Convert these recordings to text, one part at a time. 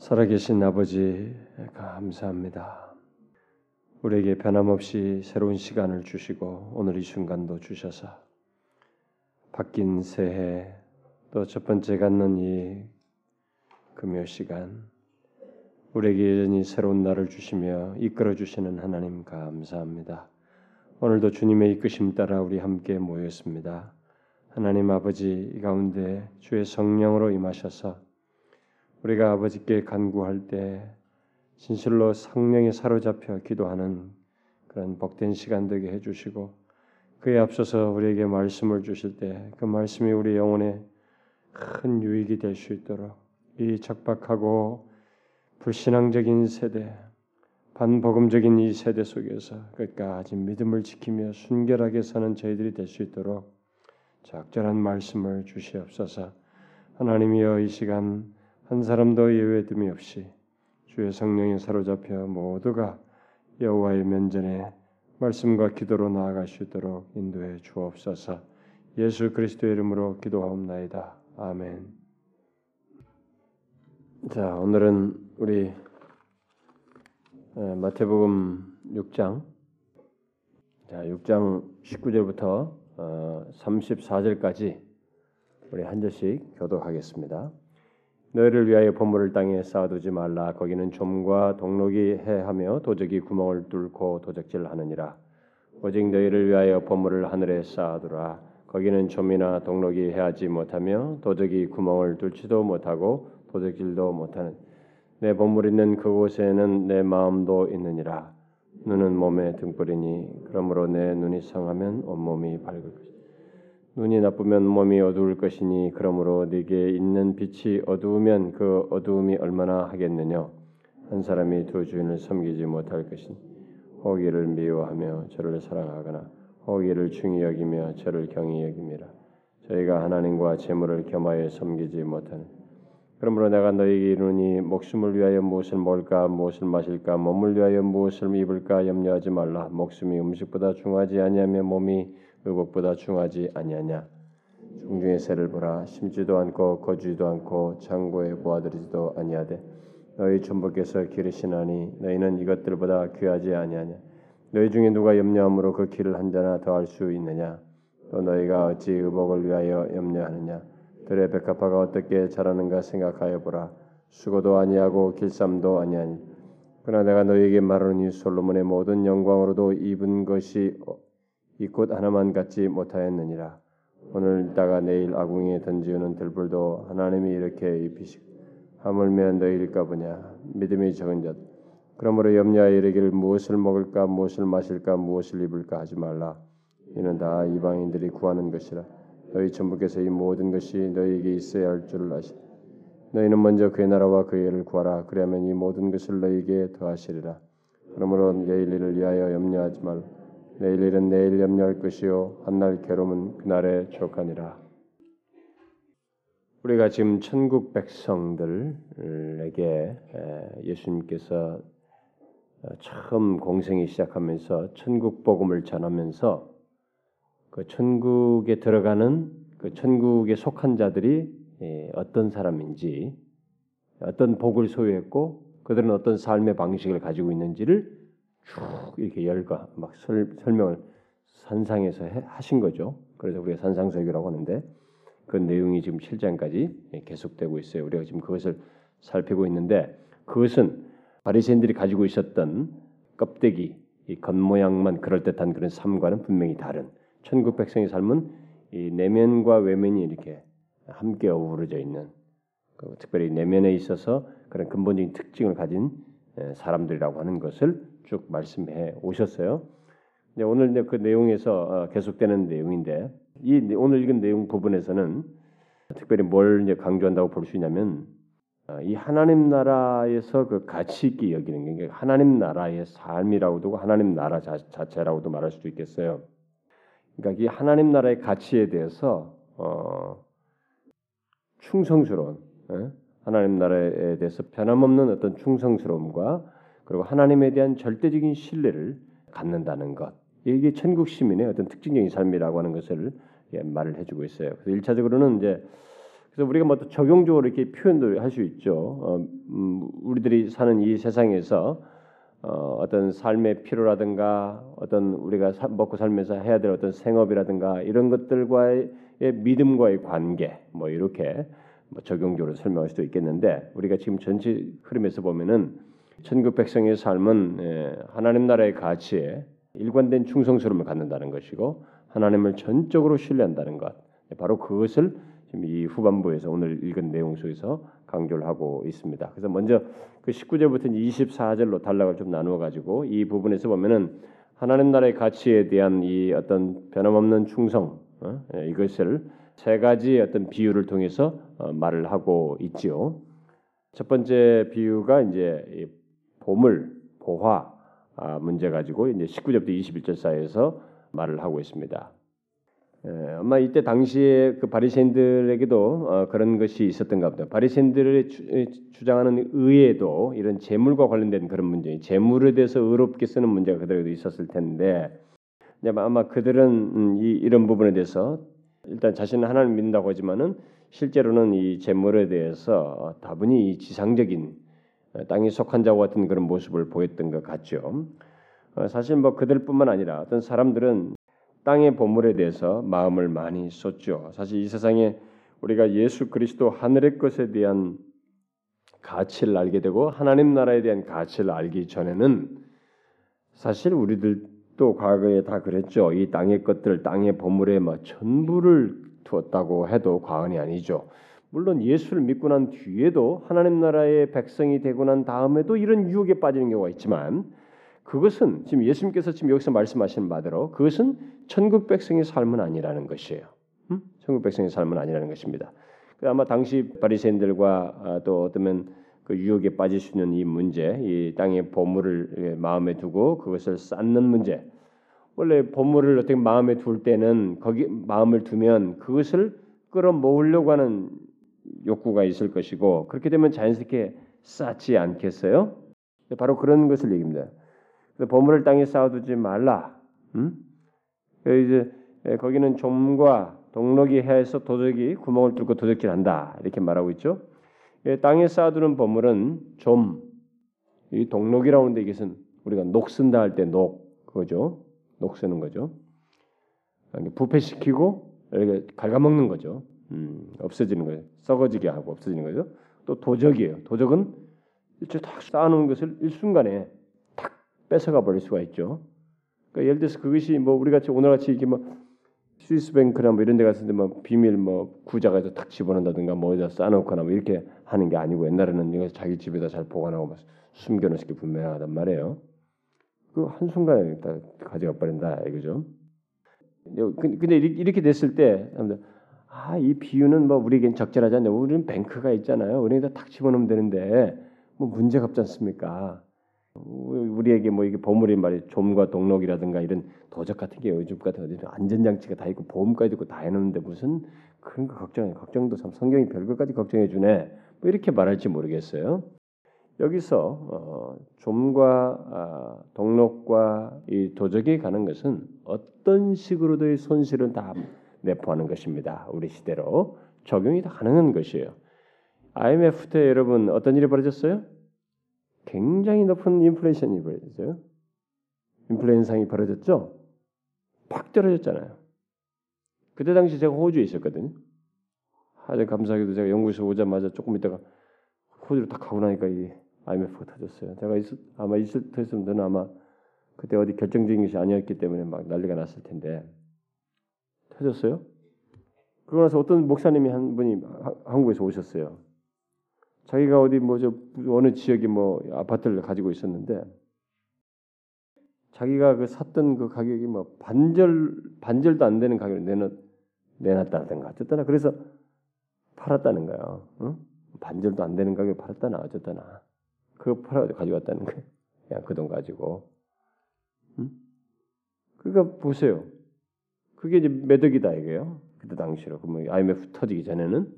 살아계신 아버지 감사합니다. 우리에게 변함없이 새로운 시간을 주시고 오늘 이 순간도 주셔서 바뀐 새해 또 첫 번째 갖는 이 금요 시간 우리에게 여전히 새로운 날을 주시며 이끌어 주시는 하나님 감사합니다. 오늘도 주님의 이끄심 따라 우리 함께 모였습니다. 하나님 아버지 이 가운데 주의 성령으로 임하셔서 우리가 아버지께 간구할 때 진실로 성령에 사로잡혀 기도하는 그런 복된 시간 되게 해주시고 그에 앞서서 우리에게 말씀을 주실 때 그 말씀이 우리 영혼에 큰 유익이 될 수 있도록 이 적박하고 불신앙적인 세대, 반복음적인 이 세대 속에서 끝까지 믿음을 지키며 순결하게 사는 저희들이 될 수 있도록 적절한 말씀을 주시옵소서. 하나님이여 이 시간 한 사람도 예외됨이 없이 주의 성령에 사로잡혀 모두가 여호와의 면전에 말씀과 기도로 나아갈 수 있도록 인도해 주옵소서. 예수 그리스도의 이름으로 기도하옵나이다. 아멘. 자, 오늘은 우리 마태복음 6장 자, 6장 19절부터 34절까지 우리 한 절씩 교독하겠습니다. 너희를 위하여 보물을 땅에 쌓아두지 말라. 거기는 좀과 동록이 해하며 도적이 구멍을 뚫고 도적질하느니라. 오직 너희를 위하여 보물을 하늘에 쌓아두라. 거기는 좀이나 동록이 해하지 못하며 도적이 구멍을 뚫지도 못하고 도적질도 못하는 내 보물 있는 그곳에는 내 마음도 있느니라. 눈은 몸의 등불이니 그러므로 내 눈이 상하면 온몸이 밝을 것이다. 눈이 나쁘면 몸이 어두울 것이니 그러므로 네게 있는 빛이 어두우면 그 어두움이 얼마나 하겠느냐? 한 사람이 두 주인을 섬기지 못할 것이니 호기를 미워하며 저를 사랑하거나 호기를 중히 여기며 저를 경히 여김이라 저희가 하나님과 재물을 겸하여 섬기지 못하는. 그러므로 내가 너희에게 이르니 목숨을 위하여 무엇을 먹을까 무엇을 마실까 몸을 위하여 무엇을 입을까 염려하지 말라. 목숨이 음식보다 중하지 아니하며 몸이 의복보다 중하지 아니하냐? 중중의 새를 보라. 심지도 않고 거주지도 않고 창고에 보아들이지도 아니하되 너희 전부께서 기르시나니 너희는 이것들보다 귀하지 아니하냐? 너희 중에 누가 염려함으로 그 길을 한 자나 더할 수 있느냐? 또 너희가 어찌 의복을 위하여 염려하느냐? 들의 백합화가 어떻게 자라는가 생각하여 보라. 수고도 아니하고 길쌈도 아니하니. 그러나 내가 너희에게 말하니 솔로몬의 모든 영광으로도 입은 것이 이 꽃 하나만 갖지 못하였느니라. 오늘 있다가 내일 아궁이에 던지우는 들불도 하나님이 이렇게 입히시고 하물며 너희일까 보냐? 믿음이 적은 자 그러므로 염려하여 이르기를 무엇을 먹을까 무엇을 마실까 무엇을 입을까 하지 말라. 이는 다 이방인들이 구하는 것이라. 너희 전부께서 이 모든 것이 너희에게 있어야 할 줄을 아시. 너희는 먼저 그의 나라와 그의 일을 구하라. 그리하면 이 모든 것을 너희에게 더하시리라. 그러므로 내일 일을 위하여 염려하지 말라 내일 일은 내일 염려할 것이요 한날 괴로움은 그날에 족하니라. 우리가 지금 천국 백성들에게 예수님께서 처음 공생이 시작하면서 천국 복음을 전하면서 그 천국에 들어가는 그 천국에 속한 자들이 어떤 사람인지 어떤 복을 소유했고 그들은 어떤 삶의 방식을 가지고 있는지를 쭉 이렇게 열과 막 설, 설명을 산상에서 해, 하신 거죠. 그래서 우리가 산상설교라고 하는데 그 내용이 지금 7장까지 계속되고 있어요. 우리가 지금 그것을 살피고 있는데 그것은 바리새인들이 가지고 있었던 껍데기, 이 겉모양만 그럴듯한 그런 삶과는 분명히 다른 천국 백성의 삶은 이 내면과 외면이 이렇게 함께 어우러져 있는 그 특별히 내면에 있어서 그런 근본적인 특징을 가진 사람들이라고 하는 것을 쭉 말씀해 오셨어요. 오늘 그 내용에서 어, 계속되는 내용인데 이 오늘 읽은 내용 부분에서는 특별히 뭘 강조한다고 볼 수 있냐면 어, 이 하나님 나라에서 그 가치 있게 여기는 게 하나님 나라의 삶이라고도 하나님 나라 자, 체라고도 말할 수도 있겠어요. 그러니까 이 하나님 나라의 가치에 대해서 어, 충성스러운 예? 하나님 나라에 대해서 변함없는 어떤 충성스러움과 그리고 하나님에 대한 절대적인 신뢰를 갖는다는 것. 이게 천국 시민의 어떤 특징적인 삶이라고 하는 것을 예, 말을 해주고 있어요. 그래서 일차적으로는 이제 그래서 우리가 뭐또 적용적으로 이렇게 표현도 할 수 있죠. 어, 음, 우리들이 사는 이 세상에서 어, 어떤 삶의 필요라든가 어떤 우리가 사, 먹고 살면서 해야 될 어떤 생업이라든가 이런 것들과의 믿음과의 관계 뭐 이렇게 뭐 적용적으로 설명할 수도 있겠는데 우리가 지금 전체 흐름에서 보면은 천국 백성의 삶은 예, 하나님 나라의 가치에 일관된 충성스러움을 갖는다는 것이고 하나님을 전적으로 신뢰한다는 것 바로 그것을 지금 이 후반부에서 오늘 읽은 내용 속에서 강조를 하고 있습니다. 그래서 먼저 그 19절부터 24절로 단락을 좀 나누어 가지고 이 부분에서 보면은 하나님 나라의 가치에 대한 이 어떤 변함없는 충성 어? 예, 이것을 세 가지 어떤 비유를 통해서 어, 말을 하고 있지요. 첫 번째 비유가 이제 보물, 보화 아, 문제 가지고 이제 19절부터 21절 사이에서 말을 하고 있습니다. 예, 아마 이때 당시에 그 바리새인들에게도 어, 그런 것이 있었던가 보다. 바리새인들이 주, 장하는 의에도 이런 재물과 관련된 그런 문제, 재물에 대해서 의롭게 쓰는 문제가 그들에게도 있었을 텐데, 아마 그들은 음, 이, 이런 부분에 대해서 일단 자신은 하나님 믿는다고 하지만은 실제로는 이 재물에 대해서 다분히 지상적인 어, 땅에 속한 자와 같은 그런 모습을 보였던 것 같죠. 어, 사실 뭐 그들뿐만 아니라 어떤 사람들은 땅의 보물에 대해서 마음을 많이 쏟죠. 사실 이 세상에 우리가 예수 그리스도 하늘의 것에 대한 가치를 알게 되고 하나님 나라에 대한 가치를 알기 전에는 사실 우리들도 과거에 다 그랬죠. 이 땅의 것들, 땅의 보물에 뭐 전부를 두었다고 해도 과언이 아니죠. 물론 예수를 믿고 난 뒤에도 하나님 나라의 백성이 되고 난 다음에도 이런 유혹에 빠지는 경우가 있지만 그것은 지금 예수님께서 지금 여기서 말씀하시는 바대로 그것은 천국 백성의 삶은 아니라는 것이에요. 음? 천국 백성의 삶은 아니라는 것입니다. 그 아마 당시 바리새인들과 아, 또 어쩌면 그 유혹에 빠질 수 있는 이 문제, 이 땅의 보물을 예, 마음에 두고 그것을 쌓는 문제. 원래 보물을 어떻게 마음에 둘 때는 거기 마음을 두면 그것을 끌어모으려고 하는 욕구가 있을 것이고 그렇게 되면 자연스럽게 쌓지 않겠어요? 바로 그런 것을 얘기입니다. 보물을 땅에 쌓아두지 말라. 음? 이제 예, 거기는 좀과 동록이 해서 도적이 구멍을 뚫고 도적질한다 이렇게 말하고 있죠. 예, 땅에 쌓아두는 보물은 좀, 이 동록이라고 하는데 이것은 우리가 녹 쓴다 할 때 녹 그거죠. 녹 쓰는 거죠. 부패시키고 이렇게 갉아먹는 거죠. 음, 없어지는 거예요. 썩어지게 하고 없어지는 거죠. 또 도적이에요. 도적은 이렇게 딱 쌓아놓은 것을 일순간에 뺏어가 버릴 수가 있죠. 그러니까 예를 들어서 그것이 뭐 우리 같이 오늘 같이 이게 뭐 스위스뱅크나 뭐 이런 데 갔을 때 뭐 비밀 뭐 구자가 탁 집어넣는다든가 뭐 어디다 쌓아놓거나 뭐 이렇게 하는 게 아니고 옛날에는 이거 자기 집에다 잘 보관하고 막 숨겨놓을 게 분명하단 말이에요. 그 한순간에 다 가져가 버린다 이거죠. 근데 이렇게 됐을 때 아, 이 비유는 뭐 우리에겐 적절하지 않냐. 우리는 뱅크가 있잖아요. 우리는 탁 집어넣으면 되는데 뭐 문제가 없지 않습니까? 우리에게 뭐 이게 보물이 말이 좀과 동록이라든가 이런 도적 같은 게 요즘 같은 어디 안전장치가 다 있고 보험까지 있고 다 해놓는데 무슨 그런 거 걱정해 걱정도 참 성경이 별것까지 걱정해 주네 뭐 이렇게 말할지 모르겠어요. 여기서 어, 좀과 아, 동록과 이 도적이 가는 것은 어떤 식으로도의 손실은 다 내포하는 것입니다. 우리 시대로 적용이 다 가능한 것이에요. IMF 때 여러분 어떤 일이 벌어졌어요? 굉장히 높은 인플레이션이 벌어졌어요. 인플레이션상이 벌어졌죠. 팍 떨어졌잖아요. 그때 당시 제가 호주에 있었거든요. 아주 감사하게도 제가 영국에서 오자마자 조금 있다가 호주로 딱 가고 나니까 이 IMF가 터졌어요. 제가 있, 아마 있을 터졌으면 저는 아마 그때 어디 결정적인 것이 아니었기 때문에 막 난리가 났을 텐데 터졌어요. 그러고 나서 어떤 목사님이 한 분이 한국에서 오셨어요. 자기가 어디 뭐저 어느 지역에 뭐 아파트를 가지고 있었는데 자기가 그 샀던 그 가격이 뭐 반절 반절도 안 되는 가격을 내놓 내놨다든가 어쨌거나 그래서 팔았다는 거야. 응? 반절도 안 되는 가격을 팔았다나 어쨌거나 그거 팔아 가져왔다는 거야. 그냥 그 돈 가지고. 응? 그러니까 보세요. 그게 이제 매덕이다 이게요. 그때 당시로 그러면 IMF 터지기 전에는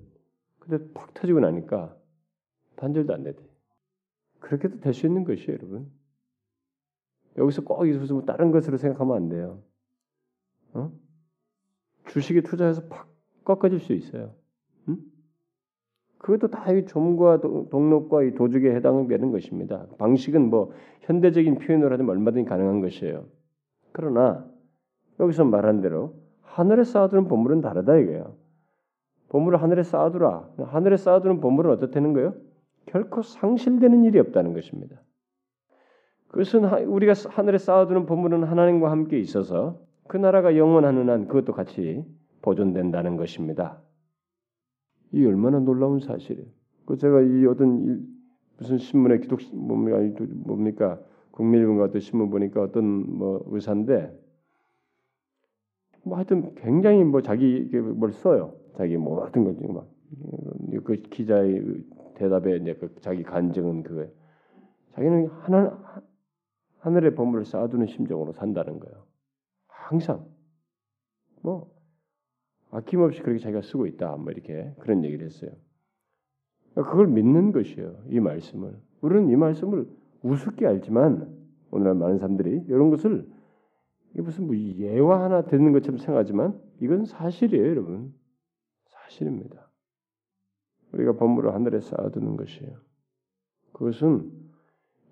근데 팍 터지고 나니까 반절도 안 되대. 그렇게도 될 수 있는 것이에요, 여러분. 여기서 꼭 무슨 뭐 다른 것으로 생각하면 안 돼요. 어? 주식에 투자해서 팍 꺾어질 수 있어요. 응? 그것도 다이 좀과 동록과 이 도죽에 해당되는 것입니다. 방식은 뭐 현대적인 표현으로 하면 얼마든지 가능한 것이에요. 그러나 여기서 말한 대로 하늘에 쌓아두는 보물은 다르다 이거예요. 보물을 하늘에 쌓아두라. 하늘에 쌓아두는 보물은 어떻다는 거예요? 결코 상실되는 일이 없다는 것입니다. 그것은 우리가 하늘에 쌓아두는 보물은 하나님과 함께 있어서 그 나라가 영원하는 한 그것도 같이 보존된다는 것입니다. 이 얼마나 놀라운 사실이에요. 그 제가 이 어떤 무슨 신문에 기독 뭡니까 뭡니까 국민일보가 어떤 신문 보니까 어떤 뭐 의사인데 뭐 하여튼 굉장히 뭐 자기 뭘 써요. 자기 뭐 하여튼 거지 막 그 기자의 대답에 이제 그 자기 간증은 그거 자기는 하나 하늘의 보물을 쌓아두는 심정으로 산다는 거예요. 항상 뭐 아낌없이 그렇게 자기가 쓰고 있다. 뭐 이렇게 그런 얘기를 했어요. 그걸 믿는 것이에요. 이 말씀을. 우리는 이 말씀을 우습게 알지만 오늘날 많은 사람들이 이런 것을 이게 무슨 뭐 예화 하나 듣는 것처럼 생각하지만 이건 사실이에요, 여러분. 사실입니다. 우리가 법물을 하늘에 쌓아두는 것이에요. 그것은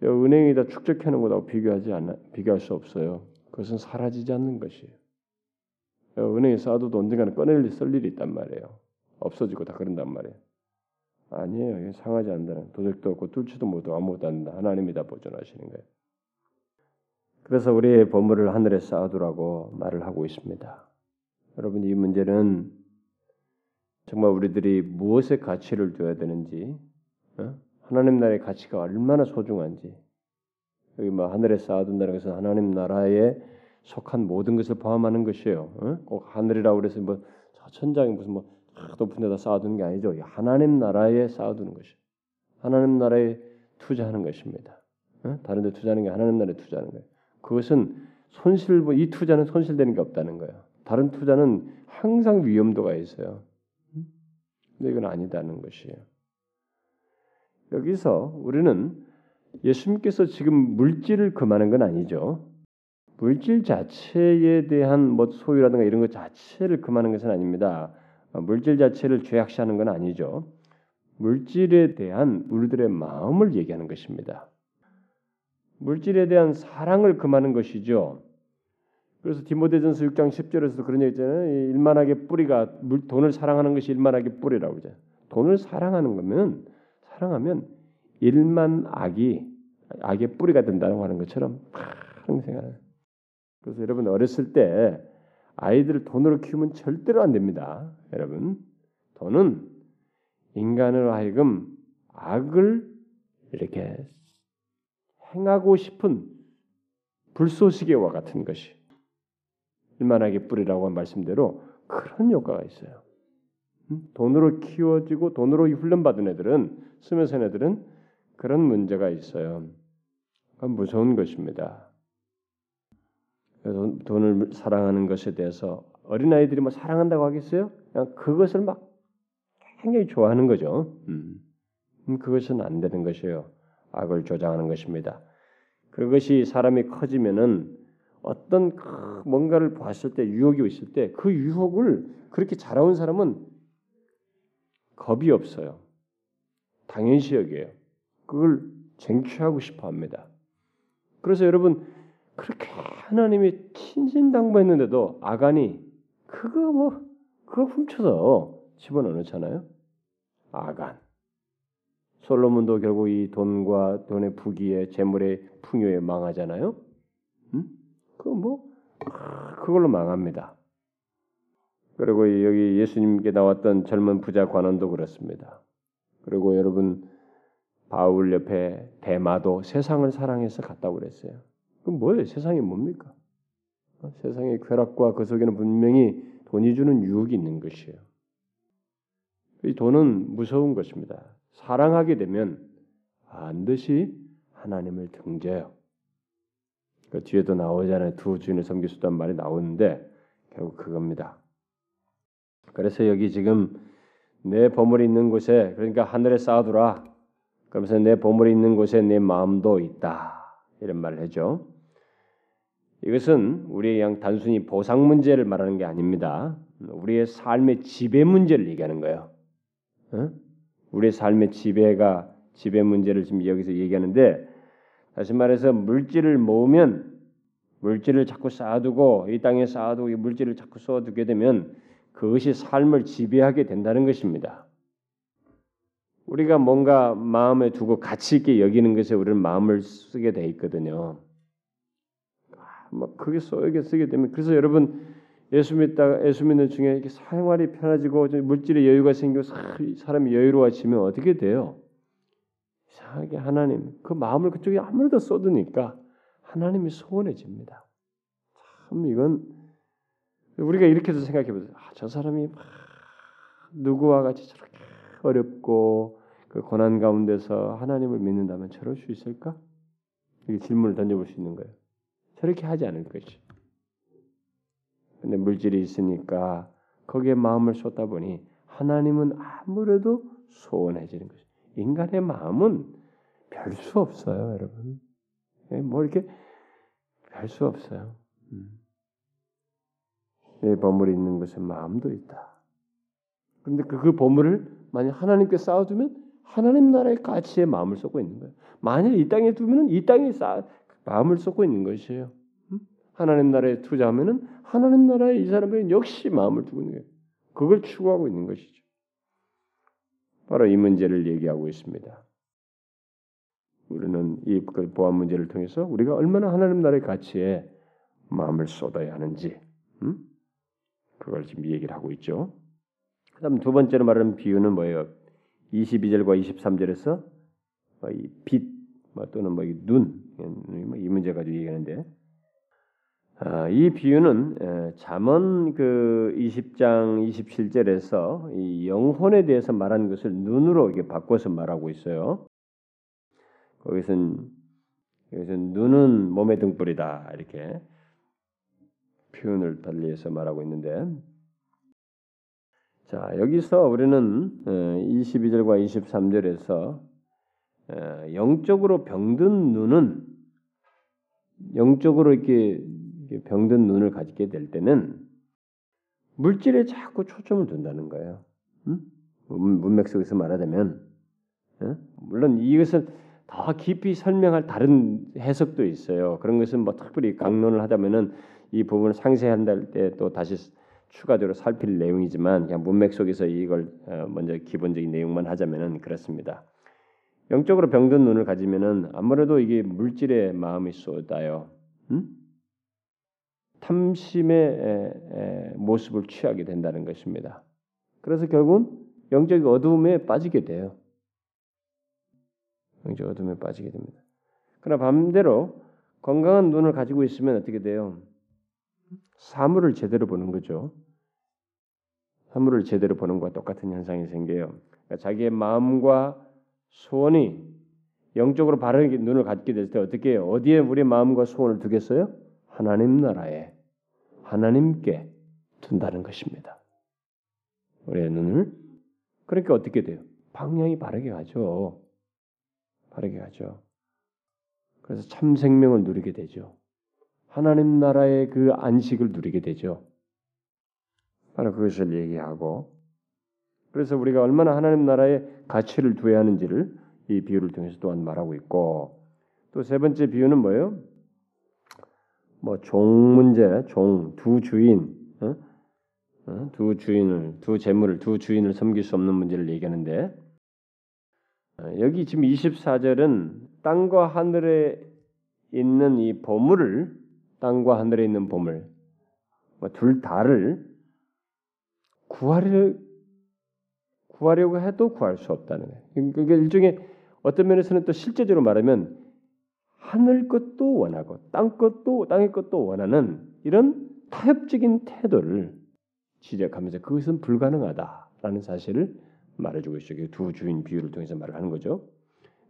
은행에다 축적해놓은 것하고 비교하지 않아 비교할 수 없어요. 그것은 사라지지 않는 것이에요. 은행에 쌓아도 언젠가는 꺼낼 쓸 일이 있단 말이에요. 없어지고 다 그런단 말이에요. 아니에요. 상하지 않는다는 도적도 없고 뚫지도 못하고 아무것도 안 된다. 하나님이 다 보존하시는 거예요. 그래서 우리의 보물을 하늘에 쌓아두라고 말을 하고 있습니다. 여러분 이 문제는 정말 우리들이 무엇에 가치를 둬야 되는지 어? 하나님 나라의 가치가 얼마나 소중한지 여기 뭐 하늘에 쌓아둔다는 것은 하나님 나라에 속한 모든 것을 포함하는 것이에요. 어? 꼭 하늘이라고 그래서 뭐 천장에 무슨 뭐 높은 데다 쌓아두는 게 아니죠. 하나님 나라에 쌓아두는 것이 하나님 나라에 투자하는 것입니다. 어? 다른 데 투자하는 게 하나님 나라에 투자하는 거예요. 그것은 손실 이 투자는 손실되는 게 없다는 거예요. 다른 투자는 항상 위험도가 있어요. 근데 이건 아니다는 것이에요. 여기서 우리는 예수님께서 지금 물질을 금하는 건 아니죠. 물질 자체에 대한 뭐 소유라든가 이런 것 자체를 금하는 것은 아닙니다. 물질 자체를 죄악시하는 건 아니죠. 물질에 대한 우리들의 마음을 얘기하는 것입니다. 물질에 대한 사랑을 금하는 것이죠. 그래서 디모데전서 6장 10절에서 그런 얘기 있잖아요. 일만하게 뿌리가 물, 돈을 사랑하는 것이 일만하게 뿌리라고 그죠. 돈을 사랑하는 거면 사랑하면 일만 악이 악의 뿌리가 된다고 하는 것처럼 생각해요. 그래서 여러분 어렸을 때 아이들을 돈으로 키우면 절대로 안 됩니다. 여러분 돈은 인간으로 하여금 악을 이렇게 행하고 싶은 불쏘시개와 같은 것이 일만하게 뿌리라고 한 말씀대로 그런 효과가 있어요. 돈으로 키워지고 돈으로 훈련받은 애들은 스며선 애들은 그런 문제가 있어요. 무서운 것입니다. 돈을 사랑하는 것에 대해서 어린 아이들이 뭐 사랑한다고 하겠어요? 그냥 그것을 막 굉장히 좋아하는 거죠. 음. 음. 그것은 안 되는 것이에요. 악을 조장하는 것입니다. 그것이 사람이 커지면은 어떤 뭔가를 봤을 때 유혹이 있을 때 그 유혹을 그렇게 자라온 사람은 겁이 없어요. 당연시 여겨요. 그걸 쟁취하고 싶어 합니다. 그래서 여러분 그렇게 하나님이 친신당부했는데도 아간이 그거 뭐 그거 훔쳐서 집어넣잖아요. 아간. 솔로몬도 결국 이 돈과 돈의 부귀에 재물의 풍요에 망하잖아요. 음? 그뭐 그걸로 망합니다. 그리고 여기 예수님께 나왔던 젊은 부자 관원도 그렇습니다. 그리고 여러분 바울 옆에 대마도 세상을 사랑해서 갔다고 그랬어요. 그럼 뭐예요? 세상이 뭡니까? 어? 세상의 쾌락과 그 속에는 분명히 돈이 주는 유혹이 있는 것이에요. 이 돈은 무서운 것입니다. 사랑하게 되면 반드시 하나님을 등져요. 그 뒤에도 나오잖아요. 두 주인을 섬길 수 있다는 말이 나오는데 결국 그겁니다. 그래서 여기 지금 내 보물이 있는 곳에 그러니까 하늘에 쌓아두라. 그러면서 내 보물이 있는 곳에 내 마음도 있다. 이런 말을 하죠. 이것은 우리의 그냥 단순히 보상 문제를 말하는 게 아닙니다. 우리의 삶의 지배 문제를 얘기하는 거예요. 어? 우리의 삶의 지배가 지배 문제를 지금 여기서 얘기하는데 다시 말해서 물질을 모으면 물질을 자꾸 쌓아두고 이 땅에 쌓아두고 이 물질을 자꾸 쏘아두게 되면 그것이 삶을 지배하게 된다는 것입니다. 우리가 뭔가 마음에 두고 가치 있게 여기는 것에 우리는 마음을 쓰게 돼 있거든요. 막 크게 쏘게 쓰게 되면 그래서 여러분 예수 믿다 예수 믿는 중에 이렇게 생활이 편해지고 물질의 여유가 생기고 사람이 여유로워지면 어떻게 돼요? 이상하게 하나님 그 마음을 그쪽에 아무래도 쏟으니까 하나님이 소원해집니다. 참 이건 우리가 이렇게도 생각해 보세요. 아, 저 사람이 누구와 같이 저렇게 어렵고 그 고난 가운데서 하나님을 믿는다면 저럴 수 있을까? 이렇게 질문을 던져볼 수 있는 거예요. 저렇게 하지 않을 것이. 근데 물질이 있으니까 거기에 마음을 쏟다 보니 하나님은 아무래도 소원해지는 것이. 인간의 마음은 별 수 없어요, 여러분. 예, 뭐 이렇게 별 수 없어요. 음. 내 보물이 있는 것은 마음도 있다. 그런데 그, 그 보물을 만약 하나님께 쌓아두면 하나님 나라의 가치에 마음을 쏟고 있는 거예요. 만일 이 땅에 두면 이 땅에 쌓 마음을 쏟고 있는 것이에요. 음? 하나님 나라에 투자하면은 하나님 나라에 이 사람은 역시 마음을 두고 있는 거예요. 그걸 추구하고 있는 것이죠. 바로 이 문제를 얘기하고 있습니다. 우리는 이그 보안 문제를 통해서 우리가 얼마나 하나님 나라의 가치에 마음을 쏟아야 하는지 음? 그걸 지금 얘기를 하고 있죠. 그다음 두 번째로 말하는 비유는 뭐예요? 22절과 23절에서 뭐빛뭐 또는 뭐 눈, 뭐이 문제 가지고 얘기하는데 아, 이 비유는 잠언 그 20장 27절에서 이 영혼에 대해서 말한 것을 눈으로 이렇게 바꿔서 말하고 있어요. 거기서는 여기서 눈은 몸의 등불이다 이렇게 표현을 달리해서 말하고 있는데 자 여기서 우리는 22절과 23절에서 영적으로 병든 눈은 영적으로 이렇게 병든 눈을 가지게 될 때는 물질에 자꾸 초점을 둔다는 거예요. 음? 문맥 속에서 말하자면 물론 이것은 더 깊이 설명할 다른 해석도 있어요. 그런 것은 뭐 특별히 강론을 하자면은 이 부분을 상세한다 때또 다시 추가적으로 살필 내용이지만 그냥 문맥 속에서 이걸 어, 먼저 기본적인 내용만 하자면은 그렇습니다. 영적으로 병든 눈을 가지면은 아무래도 이게 물질의 마음이 쏟아요. 음? 탐심의 모습을 취하게 된다는 것입니다. 그래서 결국은 영적 어둠에 빠지게 돼요. 영적 어둠에 빠지게 됩니다. 그러나 반대로 건강한 눈을 가지고 있으면 어떻게 돼요? 사물을 제대로 보는 거죠. 사물을 제대로 보는 것과 똑같은 현상이 생겨요. 그러니까 자기의 마음과 소원이 영적으로 바르게 눈을 갖게 될 때 어떻게 해요? 어디에 우리 마음과 소원을 두겠어요? 하나님 나라에 하나님께 둔다는 것입니다. 우리의 눈을 그러니까 어떻게 돼요? 방향이 바르게 가죠. 바르게 가죠. 그래서 참 생명을 누리게 되죠. 하나님 나라의 그 안식을 누리게 되죠. 바로 그것을 얘기하고 그래서 우리가 얼마나 하나님 나라의 가치를 두어야 하는지를 이 비유를 통해서 또한 말하고 있고 또 세 번째 비유는 뭐예요? 뭐 종 문제, 종 두 주인, 어? 어? 두 주인을 두 재물을 두 주인을 섬길 수 없는 문제를 얘기하는데 어, 여기 지금 24절은 땅과 하늘에 있는 이 보물을 땅과 하늘에 있는 보물 뭐 둘 다를 구하려 구하려고 해도 구할 수 없다는 거예요. 그게 일종의 어떤 면에서는 또 실제적으로 말하면 하늘 것도 원하고 땅 것도 땅의 것도 원하는 이런 타협적인 태도를 지적하면서 그것은 불가능하다라는 사실을 말해주고 있어요. 두 주인 비유를 통해서 말을 하는 거죠.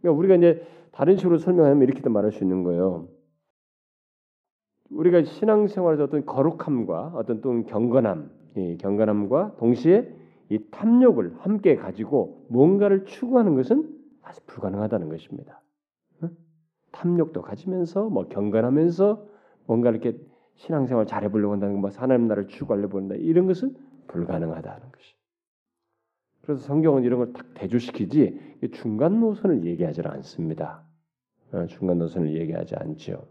그러니까 우리가 이제 다른 식으로 설명하면 이렇게도 말할 수 있는 거예요. 우리가 신앙생활에서 어떤 거룩함과 어떤 또 경건함, 이 경건함과 동시에 이 탐욕을 함께 가지고 뭔가를 추구하는 것은 사실 불가능하다는 것입니다. 탐욕도 가지면서 뭐 경건하면서 뭔가 이렇게 신앙생활 잘해 보려고 한다는 뭐 하나님 나라를 추구하려고 한다 이런 것은 불가능하다는 것이. 그래서 성경은 이런 걸 딱 대조시키지 중간 노선을 얘기하지 않습니다. 어, 중간 노선을 얘기하지 않죠.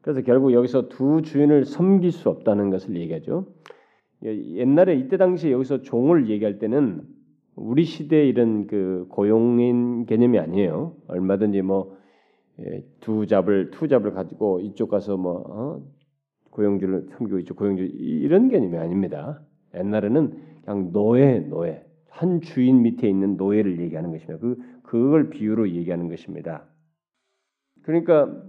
그래서 결국 여기서 두 주인을 섬길 수 없다는 것을 얘기하죠. 옛날에 이때 당시에 여기서 종을 얘기할 때는 우리 시대 이런 그 고용인 개념이 아니에요. 얼마든지 뭐 두 job을 two job을 가지고 이쪽 가서 뭐 어? 고용주를 섬기고 이쪽 고용주 이런 개념이 아닙니다. 옛날에는 그냥 노예 노예 한 주인 밑에 있는 노예를 얘기하는 것입니다. 그 그걸 비유로 얘기하는 것입니다. 그러니까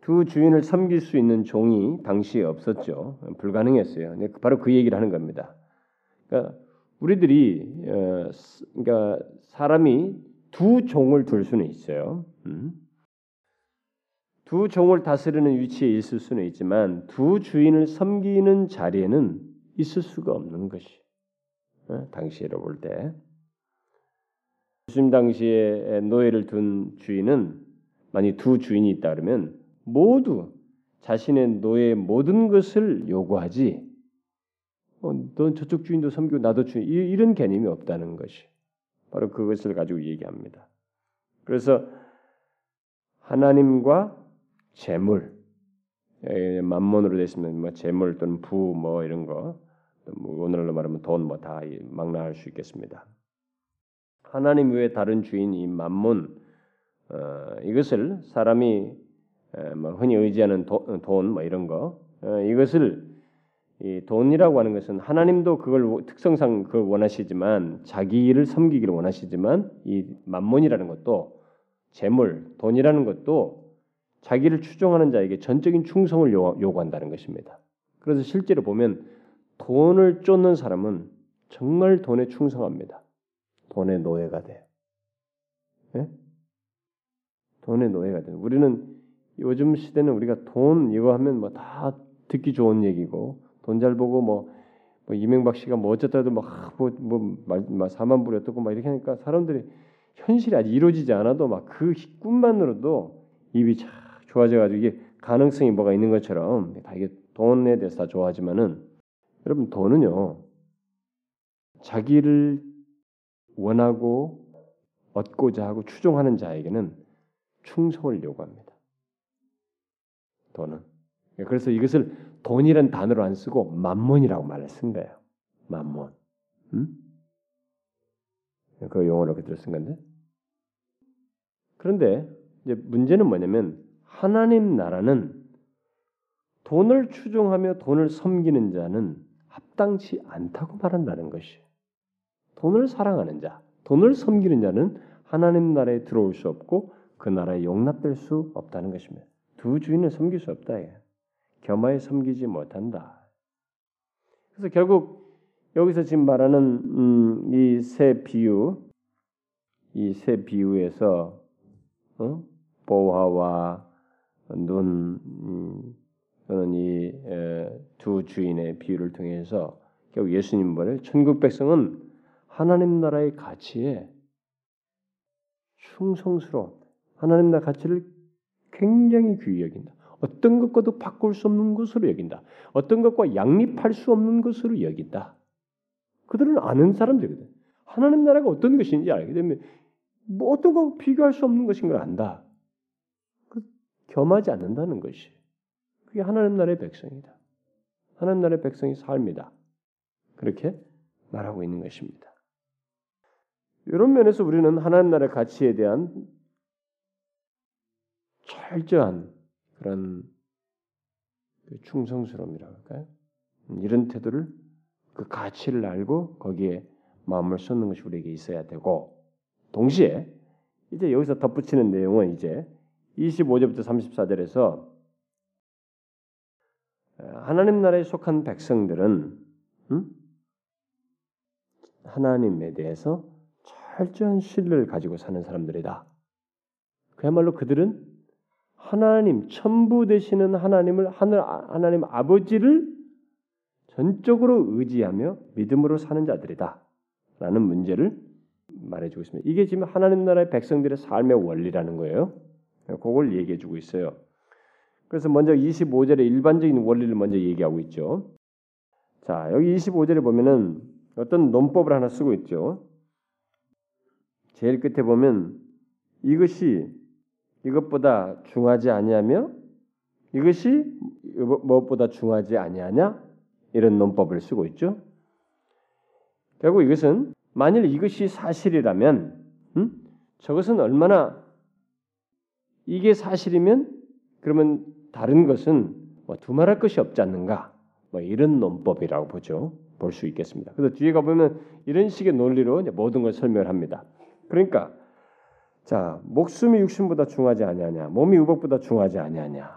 두 주인을 섬길 수 있는 종이 당시에 없었죠. 불가능했어요. 바로 그 얘기를 하는 겁니다. 그러니까 우리들이 어, 그러니까 사람이 두 종을 둘 수는 있어요. 음? 두 종을 다스리는 위치에 있을 수는 있지만 두 주인을 섬기는 자리에는 있을 수가 없는 것이 어? 당시로 볼 때. 예수님 당시에 노예를 둔 주인은 만약 두 주인이 있다 그러면 모두 자신의 노예의 모든 것을 요구하지. 어, 넌 저쪽 주인도 섬기고 나도 주인 이런 개념이 없다는 것이 바로 그것을 가지고 얘기합니다. 그래서 하나님과 재물, 만몬으로 되시면 뭐 재물 또는 부 뭐 이런 거, 뭐 오늘날로 말하면 돈 뭐 다 망라할 수 있겠습니다. 하나님 외에 다른 주인 이 만몬 어, 이것을 사람이 뭐 흔히 의지하는 돈 뭐 이런 거 어, 이것을 이 돈이라고 하는 것은 하나님도 그걸 특성상 그걸 원하시지만 자기 일을 섬기기를 원하시지만 이 만몬이라는 것도 재물 돈이라는 것도 자기를 추종하는 자에게 전적인 충성을 요구한다는 것입니다. 그래서 실제로 보면 돈을 쫓는 사람은 정말 돈에 충성합니다. 돈의 노예가 돼. 예? 돈의 노예가 돼. 우리는 요즘 시대는 우리가 돈 이거 하면 뭐 다 듣기 좋은 얘기고 돈 잘 보고 뭐, 뭐 이명박 씨가 뭐 어쨌다도 막뭐뭐 사만 불이 어떻고 막 이렇게 하니까 사람들이 현실이 아직 이루어지지 않아도 막 그 꿈만으로도 입이 참 좋아져가지고 이게 가능성이 뭐가 있는 것처럼 다 이게 돈에 대해서 다 좋아하지만은 여러분 돈은요 자기를 원하고 얻고자 하고 추종하는 자에게는 충성을 요구합니다. 돈은. 그래서 이것을 돈이란 단어로 안 쓰고 만몬이라고 말을 쓴 거예요. 만몬. 음? 그 용어로 그대로 쓴 건데. 그런데 이제 문제는 뭐냐면 하나님 나라는 돈을 추종하며 돈을 섬기는 자는 합당치 않다고 말한다는 것이. 돈을 사랑하는 자, 돈을 섬기는 자는 하나님 나라에 들어올 수 없고 그 나라에 용납될 수 없다는 것입니다. 두 주인을 섬길 수 없다. 겸하에 섬기지 못한다. 그래서 결국 여기서 지금 말하는 음, 이세 비유, 이 세 비유에서 어? 보화와 눈 음, 또는 이두 주인의 비유를 통해서 결국 예수님 말에 천국 백성은 하나님 나라의 가치에 충성스러운 하나님 나라 가치를 굉장히 귀히 여긴다. 어떤 것과도 바꿀 수 없는 것으로 여긴다. 어떤 것과 양립할 수 없는 것으로 여긴다. 그들은 아는 사람들이거든. 하나님 나라가 어떤 것인지 알게 되면 뭐 어떤 거 비교할 수 없는 것인 걸 안다. 그 겸하지 않는다는 것이 그게 하나님 나라의 백성이다. 하나님 나라의 백성이 삶이다. 그렇게 말하고 있는 것입니다. 이런 면에서 우리는 하나님 나라의 가치에 대한 철저한 그런 그 충성스러움이라고 할까요? 음, 이런 태도를 그 가치를 알고 거기에 마음을 쏟는 것이 우리에게 있어야 되고 동시에 이제 여기서 덧붙이는 내용은 이제 25절부터 34절에서 하나님 나라에 속한 백성들은 음? 하나님에 대해서 철저한 신뢰를 가지고 사는 사람들이다. 그야말로 그들은 하나님 천부 되시는 하나님을 하늘 하나님 아버지를 전적으로 의지하며 믿음으로 사는 자들이다라는 문제를 말해주고 있습니다. 이게 지금 하나님 나라의 백성들의 삶의 원리라는 거예요. 그걸 얘기해주고 있어요. 그래서 먼저 25절에 일반적인 원리를 먼저 얘기하고 있죠. 자 여기 25절에 보면은 어떤 논법을 하나 쓰고 있죠. 제일 끝에 보면 이것이 이것보다 중하지 아니하며 이것이 무엇보다 중하지 아니하냐 이런 논법을 쓰고 있죠. 결국 이것은 만일 이것이 사실이라면 음? 저것은 얼마나 이게 사실이면 그러면 다른 것은 뭐 두말할 것이 없지 않는가 뭐 이런 논법이라고 보죠. 볼 수 있겠습니다. 그래서 뒤에 가보면 이런 식의 논리로 모든 걸 설명합니다. 그러니까 자 목숨이 육신보다 중하지 아니하냐 몸이 의복보다 중하지 아니하냐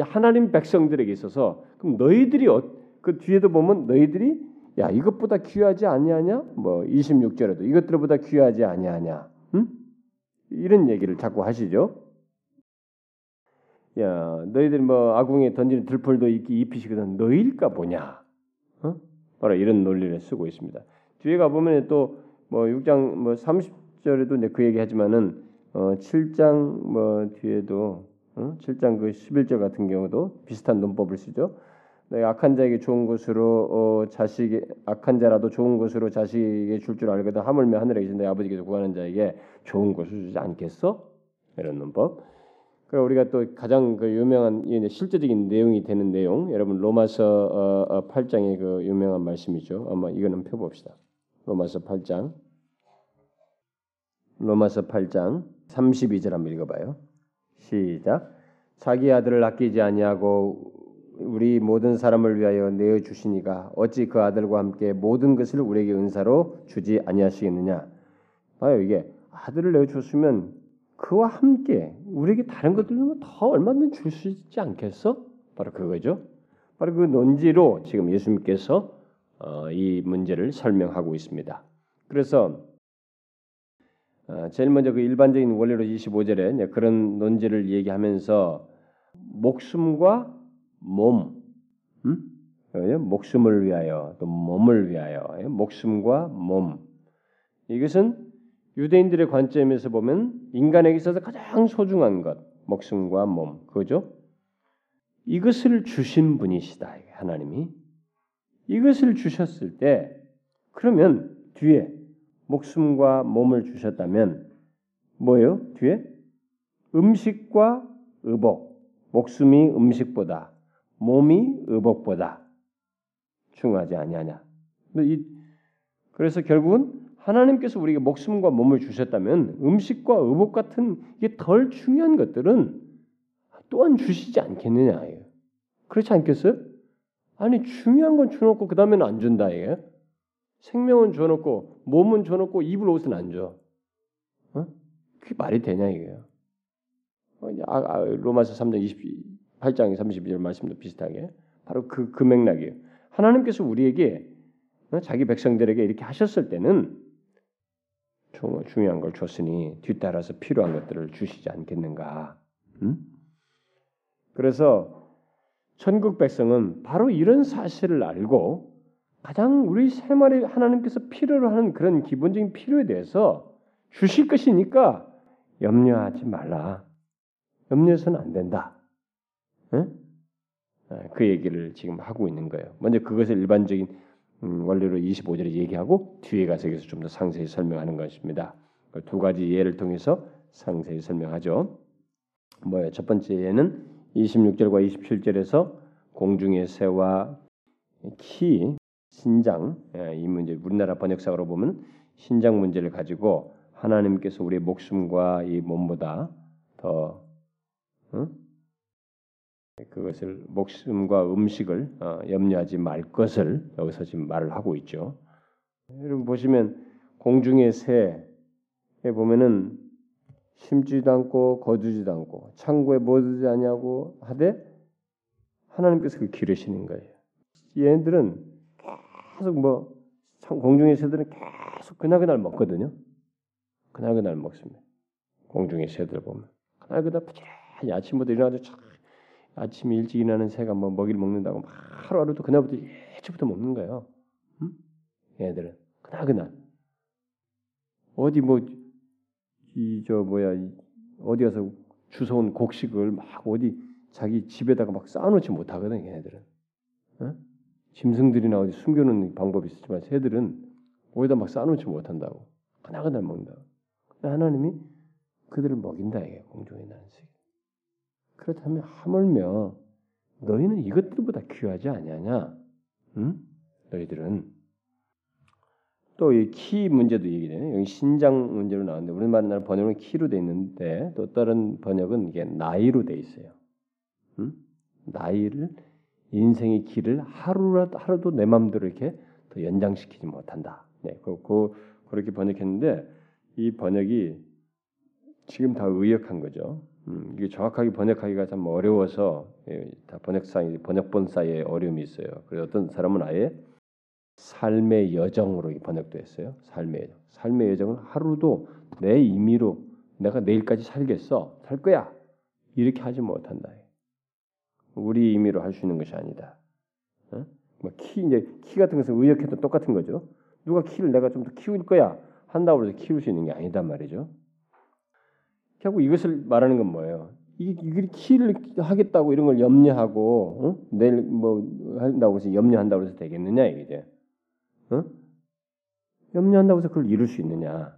하나님 백성들에게 있어서 그럼 너희들이 어, 그 뒤에도 보면 너희들이 야 이것보다 귀하지 아니하냐 뭐 26절에도 이것들보다 귀하지 아니하냐 응? 이런 얘기를 자꾸 하시죠. 야, 너희들 뭐 아궁에 던지는 들풀도 입히시거든 너희일까 보냐? 어? 바로 이런 논리를 쓰고 있습니다. 뒤에 가 보면 또 뭐 6장 뭐 30절에도 이제 그 얘기 하지만은 어 7장 뭐 뒤에도 어? 7장 그 11절 같은 경우도 비슷한 논법을 쓰죠. 내가 악한 자에게 좋은 것으로 어, 자식 악한 자라도 좋은 것으로 자식에게 줄 줄 알거든 하물며 하늘에 계신 내 아버지께서 구하는 자에게 좋은 것을 주지 않겠어? 이런 논법. 그리고 우리가 또 가장 그 유명한 실제적인 내용이 되는 내용, 여러분 로마서 어, 8장의 어, 그 유명한 말씀이죠. 아마 이거는 펴봅시다. 로마서 8장, 로마서 8장 32절 한번 읽어봐요. 시작. 자기 아들을 아끼지 아니하고 우리 모든 사람을 위하여 내어 주시니가 어찌 그 아들과 함께 모든 것을 우리에게 은사로 주지 아니하시겠느냐? 봐요 이게 아들을 내어 줬으면 그와 함께 우리에게 다른 것들은 더 얼마든지 줄 수 있지 않겠어? 바로 그거죠. 바로 그 논지로 지금 예수님께서 어, 이 문제를 설명하고 있습니다. 그래서 어, 제일 먼저 그 일반적인 원리로 25절에 그런 논지를 얘기하면서 목숨과 몸, 음? 목숨을 위하여 또 몸을 위하여 목숨과 몸 이것은 유대인들의 관점에서 보면 인간에게 있어서 가장 소중한 것, 목숨과 몸, 그죠? 이것을 주신 분이시다, 하나님이. 이것을 주셨을 때, 그러면 뒤에 목숨과 몸을 주셨다면, 뭐예요? 뒤에? 음식과 의복, 목숨이 음식보다, 몸이 의복보다 중하지 아니하냐. 그래서 결국은 하나님께서 우리에게 목숨과 몸을 주셨다면 음식과 의복 같은 이게 덜 중요한 것들은 또한 주시지 않겠느냐 그렇지 않겠어요? 아니 중요한 건 주놓고 그 다음에는 안 준다 이게 생명은 줘놓고 몸은 줘놓고 입을 옷은 안 줘. 어? 그게 말이 되냐 이게요. 어, 아, 아, 로마서 3장 28장 32절 말씀도 비슷하게 바로 그, 그 맥락이에요. 하나님께서 우리에게 어, 자기 백성들에게 이렇게 하셨을 때는 중요한 걸 줬으니 뒤따라서 필요한 것들을 주시지 않겠는가? 음? 그래서 천국 백성은 바로 이런 사실을 알고 가장 우리 생활에 하나님께서 필요로 하는 그런 기본적인 필요에 대해서 주실 것이니까 염려하지 말라. 염려해서는 안 된다. 응? 아, 그 얘기를 지금 하고 있는 거예요. 먼저 그것을 일반적인 음, 원리로 25절에 얘기하고 뒤에 가서 여기서 좀 더 상세히 설명하는 것입니다. 그두 가지 예를 통해서 상세히 설명하죠. 뭐예요? 첫 번째 예는 26절과 27절에서 공중의 새와 키, 신장 예, 이 문제 우리나라 번역상으로 보면 신장 문제를 가지고 하나님께서 우리의 목숨과 이 몸보다 더 응? 그것을 목숨과 음식을 어, 염려하지 말 것을 여기서 지금 말을 하고 있죠. 여러분 보시면 공중의 새에 보면은 심지도 않고 거두지도 않고 창고에 모두지 않냐고 하되 하나님께서 그 기르시는 거예요. 얘네들은 계속 뭐 공중의 새들은 계속 그날 그날 먹거든요. 그날 그날 먹습니다. 공중의 새들 보면 그날 그날 부지런히 아침부터 일어나서 아침 일찍 일어나는 새가 뭐 먹이를 먹는다고 하루하루도 그날부터 일찍부터 먹는 거예요. 응? 얘들은 그날 그날 어디 뭐 이 저 뭐야 어디 가서 주워온 곡식을 막 어디 자기 집에다가 막 쌓아놓지 못하거든 얘네들은. 어? 짐승들이나 어디 숨겨놓는 방법이 있지만 새들은 거기다 막 쌓아놓지 못한다고 하나하나 먹는다고. 하나님이 그들을 먹인다 이게 공중에 나는 새. 그렇다면 하물며 너희는 이것들보다 귀하지 아니하냐? 응? 너희들은 또 이 키 문제도 얘기되네. 여기 신장 문제로 나왔는데 우리나라 번역은 키로 돼 있는데 또 다른 번역은 이게 나이로 돼 있어요. 응? 나이를 인생의 길을 하루라도 하루도 내 마음대로 이렇게 더 연장시키지 못한다. 네, 그, 그 그렇게 번역했는데 이 번역이 지금 다 의역한 거죠. 음, 이게 정확하게 번역하기가 참 어려워서 예, 다 번역상 번역본 사이에 어려움이 있어요. 그래서 어떤 사람은 아예 삶의 여정으로 번역됐어요. 삶의 여정. 삶의 여정은 하루도 내 임의로 내가 내일까지 살겠어, 살 거야 이렇게 하지 못한다. 우리 임의로 할 수 있는 것이 아니다. 어? 뭐키 이제 키 같은 것은 의역해도 똑같은 거죠. 누가 키를 내가 좀 더 키울 거야 한다고 해서 키울 수 있는 게 아니단 말이죠. 결국 이것을 말하는 건 뭐예요? 이게, 이게 키를 하겠다고 이런 걸 염려하고 어? 내일 뭐 한다고 해서 염려한다고 해서 되겠느냐 이게 어? 염려한다고 해서 그걸 이룰 수 있느냐?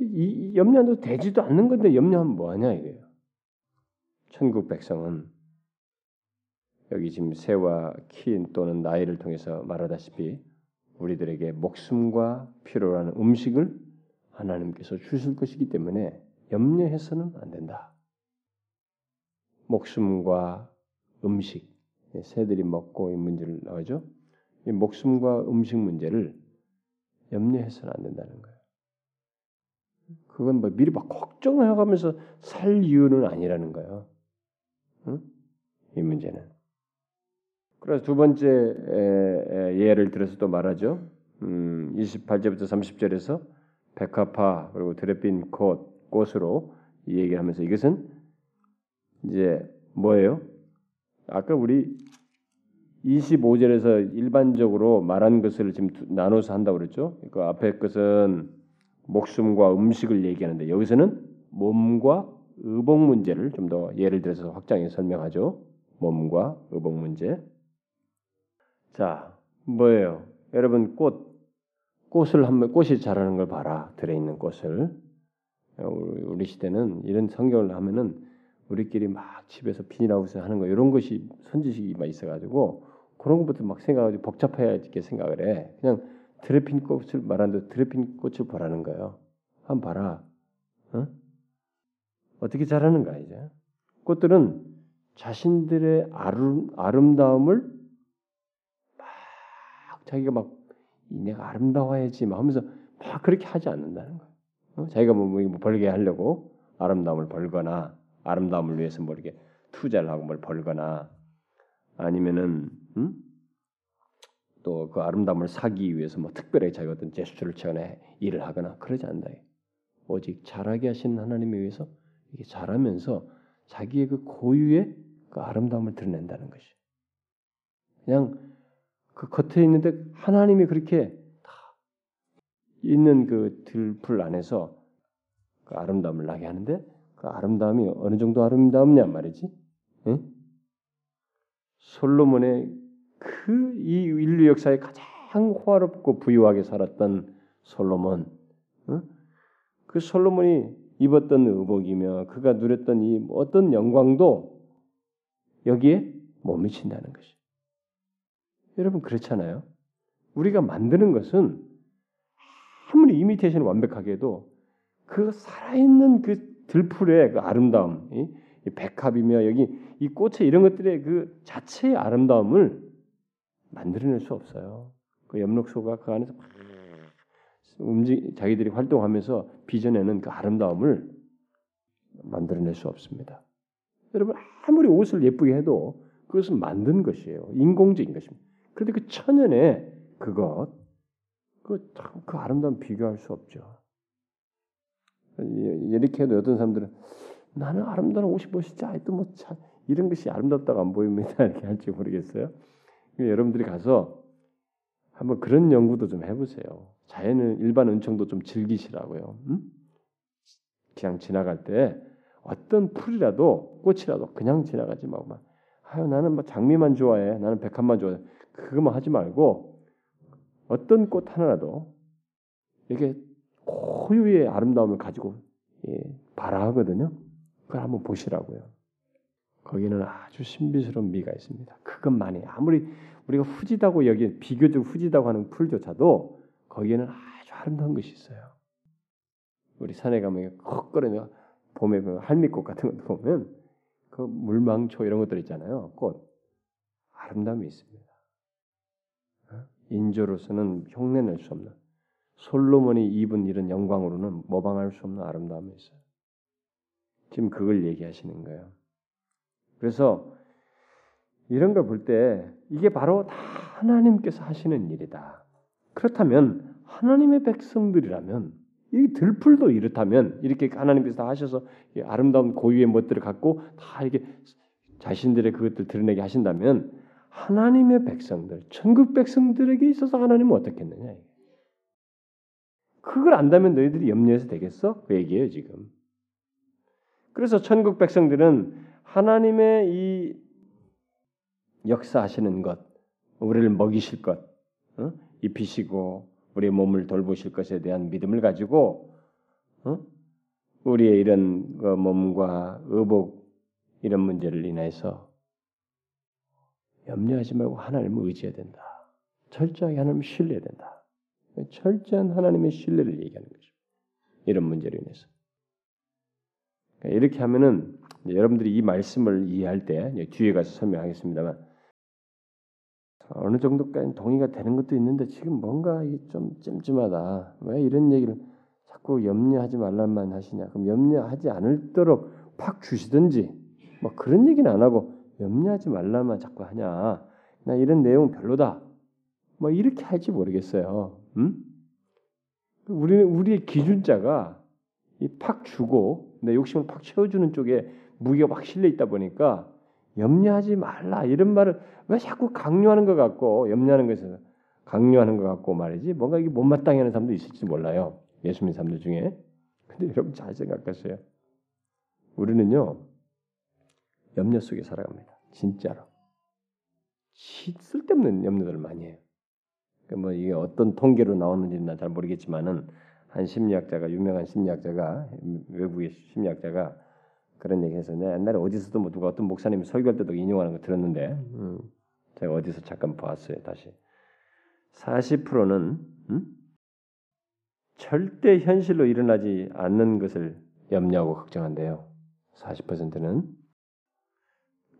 이, 이 염려한다고 되지도 않는 건데 염려하면 뭐하냐 이게요. 천국 백성은 여기 지금 새와 키 또는 나이를 통해서 말하다시피 우리들에게 목숨과 필요로 는 음식을 하나님께서 주실 것이기 때문에 염려해서는 안 된다. 목숨과 음식, 새들이 먹고 이 문제를 나오죠. 이 목숨과 음식 문제를 염려해서는 안 된다는 거예요. 그건 뭐 미리 막 걱정해가면서 살 이유는 아니라는 거예요. 응? 이 문제는. 그래서 두 번째 예를 들어서 또 말하죠. 음, 28절부터 30절에서 백합화 그리고 드레핀 꽃 꽃으로 이 얘기를 하면서 이것은 이제 뭐예요? 아까 우리 25절에서 일반적으로 말한 것을 지금 나눠서 한다고 그랬죠. 그 앞에 것은 목숨과 음식을 얘기하는데 여기서는 몸과 의복 문제를 좀 더 예를 들어서 확장해 설명하죠. 몸과 의복 문제. 자, 뭐예요? 여러분 꽃 꽃을 한번 꽃이 자라는 걸 봐라. 들어 있는 꽃을. 우리 시대는 이런 성경을 하면은 우리끼리 막 집에서 비닐하우스 하는 거 이런 것이 선지식이 막 있어가지고 그런 것부터 막 생각하고 복잡해야게 생각을 해. 그냥 드레핀 꽃을 말하는데 드레핀 꽃을 보라는 거예요. 한번 봐라. 어? 어떻게 자라는가 이제. 꽃들은 자신들의 아름, 아름다움을 막 자기가 막 내가 아름다워야지 막 하면서 막 그렇게 하지 않는다는 거예요. 어? 자기가 뭐, 뭐 벌게 하려고 아름다움을 벌거나 아름다움을 위해서 뭐 이렇게 투자를 하고 뭘 벌거나 아니면은 음? 또그 아름다움을 사기 위해서 뭐 특별하게 자기가 어떤 제스처를 취하거나 일을 하거나 그러지 않는다. 오직 잘하게 하신 하나님에 의해서 이게 잘하면서 자기의 그 고유의 그 아름다움을 드러낸다는 것이. 그냥 그 겉에 있는데 하나님이 그렇게 다 있는 그 들풀 안에서 그 아름다움을 나게 하는데 그 아름다움이 어느 정도 아름다움냐 말이지. 응? 솔로몬의 그 이 인류 역사에 가장 호화롭고 부유하게 살았던 솔로몬, 응? 그 솔로몬이 입었던 의복이며 그가 누렸던 이 어떤 영광도 여기에 못 미친다는 것이. 여러분 그렇잖아요. 우리가 만드는 것은 아무리 이미테이션 완벽하게 해도 그 살아있는 그 들풀의 그 아름다움, 이 백합이며 여기 이 꽃의 이런 것들의 그 자체의 아름다움을 만들어낼 수 없어요. 그 엽록소가 그 안에서 막 움직 자기들이 활동하면서 빚어내는 그 아름다움을 만들어낼 수 없습니다. 여러분 아무리 옷을 예쁘게 해도 그것은 만든 것이에요. 인공적인 것입니다. 그런데 그 천연의 그것, 그, 그 아름다움 비교할 수 없죠. 이렇게 해도 어떤 사람들은 나는 아름다운 옷이 멋있지, 아직도 뭐 참, 이런 것이 아름답다고 안 보입니다. 이렇게 할지 모르겠어요. 여러분들이 가서 한번 그런 연구도 좀 해보세요. 자연은 일반 은총도 좀 즐기시라고요. 음? 그냥 지나갈 때 어떤 풀이라도 꽃이라도 그냥 지나가지 말고 막 아유 나는 뭐 장미만 좋아해 나는 백합만 좋아해 그거만 하지 말고 어떤 꽃 하나라도 이게 고유의 아름다움을 가지고 예, 발화하거든요. 그걸 한번 보시라고요. 거기는 아주 신비스러운 미가 있습니다. 그것만이 아무리 우리가 후지다고 여기 비교적 후지다고 하는 풀조차도 거기에는 아주 아름다운 것이 있어요. 우리 산에 가면 헉거리며 봄에 보면 할미꽃 같은 것도 보면 그 물망초 이런 것들 있잖아요. 꽃 아름다움이 있습니다. 어? 인조로서는 흉내낼 수 없는 솔로몬이 입은 이런 영광으로는 모방할 수 없는 아름다움이 있어요. 지금 그걸 얘기하시는 거예요. 그래서 이런 걸 볼 때 이게 바로 다 하나님께서 하시는 일이다. 그렇다면 하나님의 백성들이라면 이 들풀도 이렇다면 이렇게 하나님께서 다 하셔서 아름다운 고유의 멋들을 갖고 다 이렇게 자신들의 그것들 드러내게 하신다면 하나님의 백성들, 천국 백성들에게 있어서 하나님은 어떻겠느냐? 그걸 안다면 너희들이 염려해서 되겠어? 그 얘기예요 지금. 그래서 천국 백성들은 하나님의 이 역사하시는 것, 우리를 먹이실 것, 어? 입히시고 우리의 몸을 돌보실 것에 대한 믿음을 가지고 어? 우리의 이런 그 몸과 의복 이런 문제를 인해서 염려하지 말고 하나님을 의지해야 된다. 철저하게 하나님을 신뢰해야 된다. 철저한 하나님의 신뢰를 얘기하는 거죠. 이런 문제로 인해서. 그러니까 이렇게 하면은 여러분들이 이 말씀을 이해할 때 뒤에 가서 설명하겠습니다만 어느 정도까지 동의가 되는 것도 있는데 지금 뭔가 좀 찜찜하다. 왜 이런 얘기를 자꾸 염려하지 말란만 하시냐? 그럼 염려하지 않을도록 팍 주시든지 뭐 그런 얘기는 안 하고 염려하지 말란만 자꾸 하냐? 나 이런 내용 별로다. 뭐 이렇게 할지 모르겠어요. 음? 우리는 우리의 기준자가 이 팍 주고 내 욕심을 팍 채워주는 쪽에 무게가 확 실려 있다 보니까 염려하지 말라 이런 말을 왜 자꾸 강요하는 것 같고 염려하는 것에서 강요하는 것 같고 말이지 뭔가 이게 못마땅해 하는 사람도 있을지 몰라요. 예수 믿는 사람들 중에. 근데 여러분 잘 생각하세요. 우리는요 염려 속에 살아갑니다. 진짜로. 쓸데없는 염려들을 많이 해요. 그러니까 뭐 이게 어떤 통계로 나왔는지는 잘 모르겠지만은 한 심리학자가 유명한 심리학자가 외국의 심리학자가 그런 얘기해서 내가 옛날에 어디서도 뭐 누가 어떤 목사님이 설교할 때도 인용하는 거 들었는데 음, 제가 어디서 잠깐 봤어요 다시 40%는 음? 절대 현실로 일어나지 않는 것을 염려하고 걱정한대요 40%는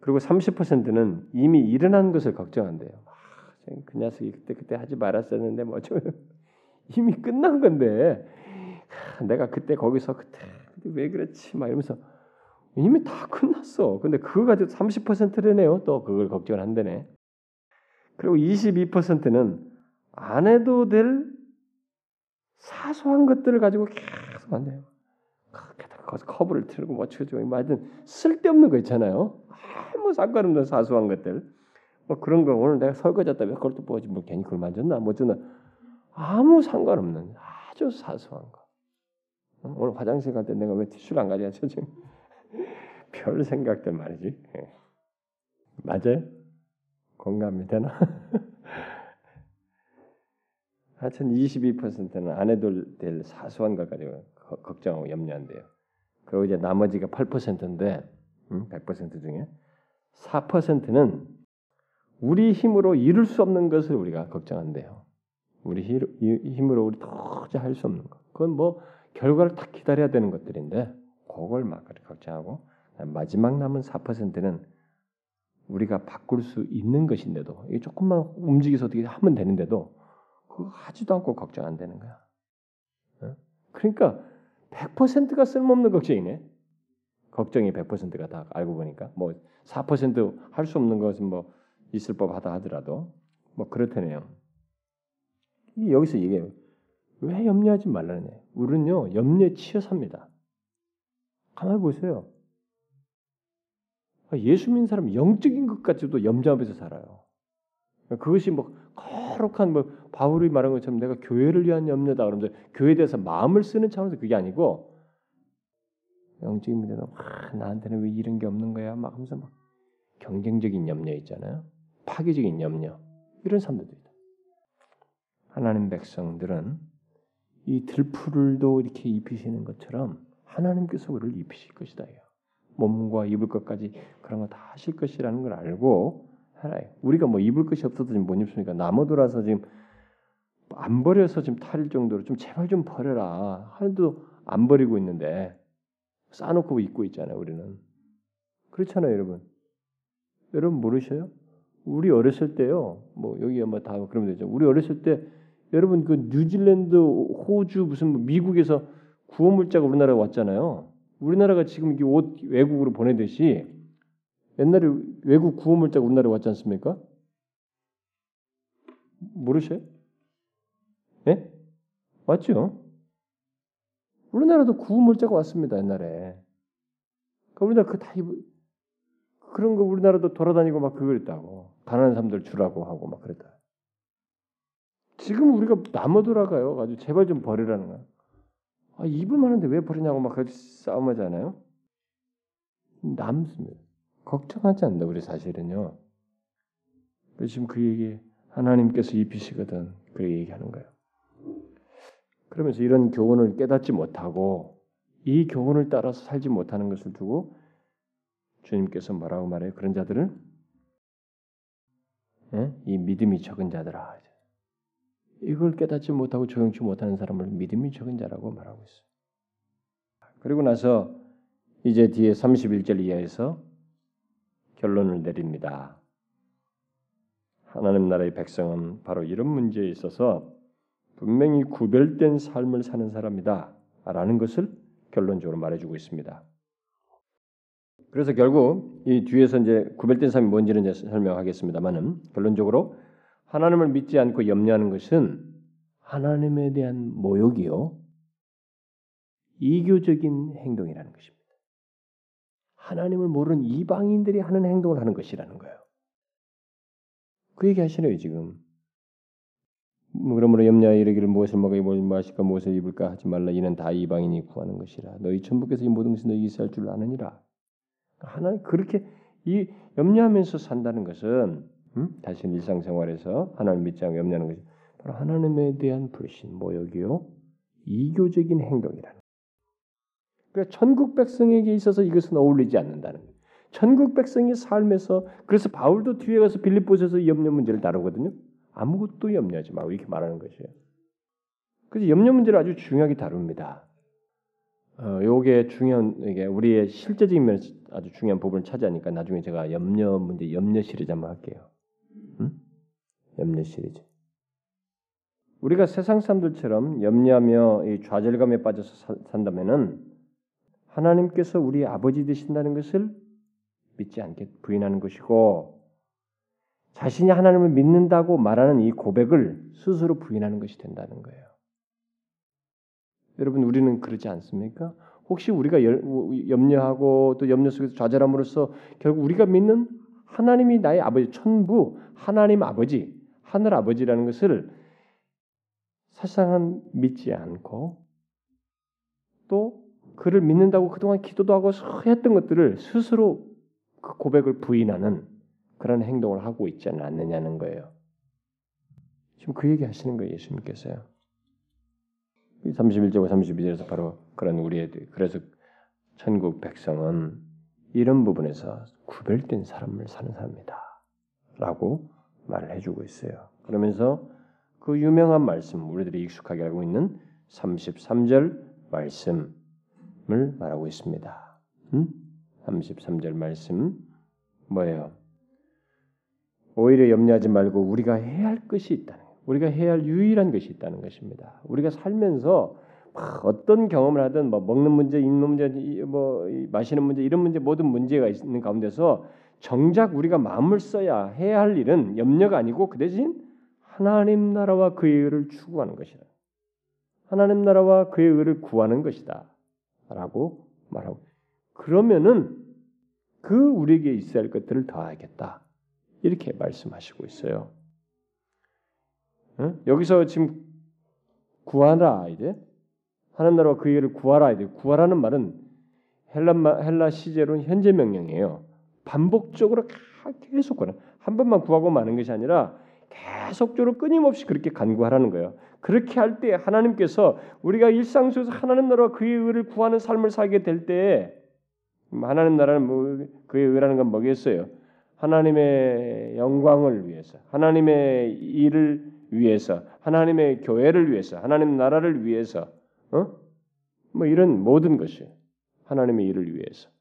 그리고 30%는 이미 일어난 것을 걱정한대요 아, 그 녀석이 그때 그때 하지 말았었는데 뭐 이미 끝난 건데 내가 그때 거기서 그때 왜 그렇지 막 이러면서 이미 다 끝났어. 근데 그거 가지고 30%래네요. 또 그걸 걱정을 한다네. 그리고 22%는 안 해도 될 사소한 것들을 가지고 계속 한대요. 커브를 틀고 뭐 쳐주고 맞은 쓸데없는 거 있잖아요. 아무 상관없는 사소한 것들. 뭐 그런 거 오늘 내가 설거지했다 왜 그걸 또 보지 뭐 괜히 그걸 만졌나 뭐 쩌나 아무 상관없는 아주 사소한 거. 오늘 화장실 갈 때 내가 왜 티슈를 안 가져왔지 지금 별 생각들 말이지. 예. 맞아요? 공감이 되나? 하여튼 22%는 안 해도 될 사소한 것 가지고 걱정하고 염려한대요. 그리고 이제 나머지가 8%인데 음, 100% 중에 4%는 우리 힘으로 이룰 수 없는 것을 우리가 걱정한대요. 우리 힘으로 우리 도저히 할 수 없는 것. 그건 뭐 결과를 딱 기다려야 되는 것들인데 그걸 막 걱정하고 마지막 남은 4%는 우리가 바꿀 수 있는 것인데도 이게 조금만 움직여서 어떻게 하면 되는데도 그거 하지도 않고 걱정 안 되는 거야. 어? 그러니까 100%가 쓸모없는 걱정이네. 걱정이 100%가 다 알고 보니까 뭐 4%할 수 없는 것은 뭐 있을 법하다 하더라도 뭐 그렇다네요. 여기서 얘기해요. 왜 염려하지 말라는 애? 우리는요 염려에 치여 삽니다. 가만히 보세요. 예수 믿는 사람 영적인 것까지도 염려하면서 살아요. 그것이 뭐 거룩한 뭐 바울이 말한 것처럼 내가 교회를 위한 염려다 그러면서 교회에 대해서 마음을 쓰는 차원에서 그게 아니고 영적인 문제는 아, 나한테는 왜 이런 게 없는 거야 막 하면서 막 경쟁적인 염려 있잖아요. 파괴적인 염려 이런 사람들도 있다. 하나님 백성들은 이 들풀을도 이렇게 입히시는 것처럼 하나님께서 우리를 입히실 것이다. 몸과 입을 것까지 그런 거 다 하실 것이라는 걸 알고 살아요. 우리가 뭐 입을 것이 없어도 지금 못 입습니까? 나무들어서 지금 안 버려서 지금 탈 정도로 좀 제발 좀 버려라. 하나도 안 버리고 있는데 쌓아놓고 입고 있잖아요. 우리는 그렇잖아요, 여러분. 여러분 모르셔요? 우리 어렸을 때요. 뭐 여기 아마 다 그러면 되죠. 우리 어렸을 때 여러분 그 뉴질랜드, 호주 무슨 뭐 미국에서 구호 물자가 우리나라에 왔잖아요. 우리나라가 지금 옷 외국으로 보내듯이 옛날에 외국 구호 물자가 우리나라에 왔지 않습니까? 모르셔요? 예? 맞죠? 우리나라도 구호 물자가 왔습니다 옛날에. 그러니까 우리나라 그다 그런 거 우리나라도 돌아다니고 막 그걸 했다고 가난한 사람들 주라고 하고 막 그랬다. 지금 우리가 남아 돌아가요. 아주 제발 좀 버리라는 거야. 아, 입을 만한데 왜 버리냐고 막 같이 싸움하잖아요. 남습니다. 걱정하지 않는다 우리 사실은요. 지금 그 얘기 하나님께서 입히시거든 그 얘기하는 거예요. 그러면서 이런 교훈을 깨닫지 못하고 이 교훈을 따라서 살지 못하는 것을 두고 주님께서 뭐라고 말해요? 그런 자들은 예? 이 믿음이 적은 자들아. 이걸 깨닫지 못하고 조용치 못하는 사람을 믿음이 적은 자라고 말하고 있어요. 그리고 나서 이제 뒤에 31절 이하에서 결론을 내립니다. 하나님 나라의 백성은 바로 이런 문제에 있어서 분명히 구별된 삶을 사는 사람이다. 라는 것을 결론적으로 말해주고 있습니다. 그래서 결국 이 뒤에서 이제 구별된 삶이 뭔지는 이제 설명하겠습니다만은 결론적으로 하나님을 믿지 않고 염려하는 것은 하나님에 대한 모욕이요 이교적인 행동이라는 것입니다. 하나님을 모르는 이방인들이 하는 행동을 하는 것이라는 거예요. 그 얘기 하시네요 지금. 뭐 그러므로 염려하 이르기를 무엇을 먹어 무엇을 마실까 무엇을 입을까 하지 말라 이는 다 이방인이 구하는 것이라 너희 천부께서 이 모든 것을 너희 있어야 줄 아느니라 하나님 그렇게 이 염려하면서 산다는 것은 음? 다시 일상생활에서 하나님 믿지 않고 염려하는 것이 바로 하나님에 대한 불신, 모욕이요 이교적인 행동이라는. 그러니까 천국 백성에게 있어서 이것은 어울리지 않는다는 거예요. 천국 백성의 삶에서 그래서 바울도 뒤에 가서 빌립보에서 염려 문제를 다루거든요. 아무것도 염려하지 말고 이렇게 말하는 것이에요. 그래서 염려 문제를 아주 중요하게 다룹니다. 어, 요게 중요한 이게 우리의 실제적인 면에서 아주 중요한 부분을 차지하니까 나중에 제가 염려 문제 염려 시리즈 한번 할게요. 응? 염려 시리즈. 우리가 세상 사람들처럼 염려하며 이 좌절감에 빠져서 사, 산다면은 하나님께서 우리 아버지 되신다는 것을 믿지 않게 부인하는 것이고 자신이 하나님을 믿는다고 말하는 이 고백을 스스로 부인하는 것이 된다는 거예요. 여러분 우리는 그러지 않습니까? 혹시 우리가 염려하고 또 염려 속에서 좌절함으로써 결국 우리가 믿는 하나님이 나의 아버지 천부 하나님 아버지 하늘 아버지라는 것을 사실상 믿지 않고 또 그를 믿는다고 그동안 기도도 하고 했던 것들을 스스로 그 고백을 부인하는 그런 행동을 하고 있지는 않느냐는 거예요. 지금 그 얘기 하시는 거예요, 예수님께서요. 31절과 32절에서 바로 그런 우리의 그래서 천국 백성은 이런 부분에서 구별된 삶을 사는 사람이다 라고 말을 해주고 있어요. 그러면서 그 유명한 말씀 우리들이 익숙하게 알고 있는 33절 말씀 을 말하고 있습니다. 음? 33절 말씀 뭐예요? 오히려 염려하지 말고 우리가 해야 할 것이 있다는 우리가 해야 할 유일한 것이 있다는 것입니다. 우리가 살면서 어떤 경험을 하든 뭐 먹는 문제, 입는 문제, 뭐 마시는 문제 이런 문제 모든 문제가 있는 가운데서 정작 우리가 마음을 써야 해야 할 일은 염려가 아니고 그 대신 하나님 나라와 그의 의를 추구하는 것이다. 하나님 나라와 그의 의를 구하는 것이다 라고 말하고 그러면은 그 우리에게 있어야 할 것들을 더하겠다 이렇게 말씀하시고 있어요. 응? 여기서 지금 구하라 이제 하나님 나라와 그 일을 구하라 이제 구하라는 말은 헬라 헬라 시제로는 현재 명령이에요. 반복적으로 계속 구하라. 한 번만 구하고 마는 것이 아니라 계속적으로 끊임없이 그렇게 간구하라는 거예요. 그렇게 할 때 하나님께서 우리가 일상 속에서 하나님 나라와 그의 의를 구하는 삶을 살게 될때 하나님 나라는 뭐 그의 의라는 건 뭐겠어요? 하나님의 영광을 위해서, 하나님의 일을 위해서, 하나님의 교회를 위해서, 하나님 나라를 위해서, 어? 뭐 이런 모든 것이 하나님의 일을 위해서 아,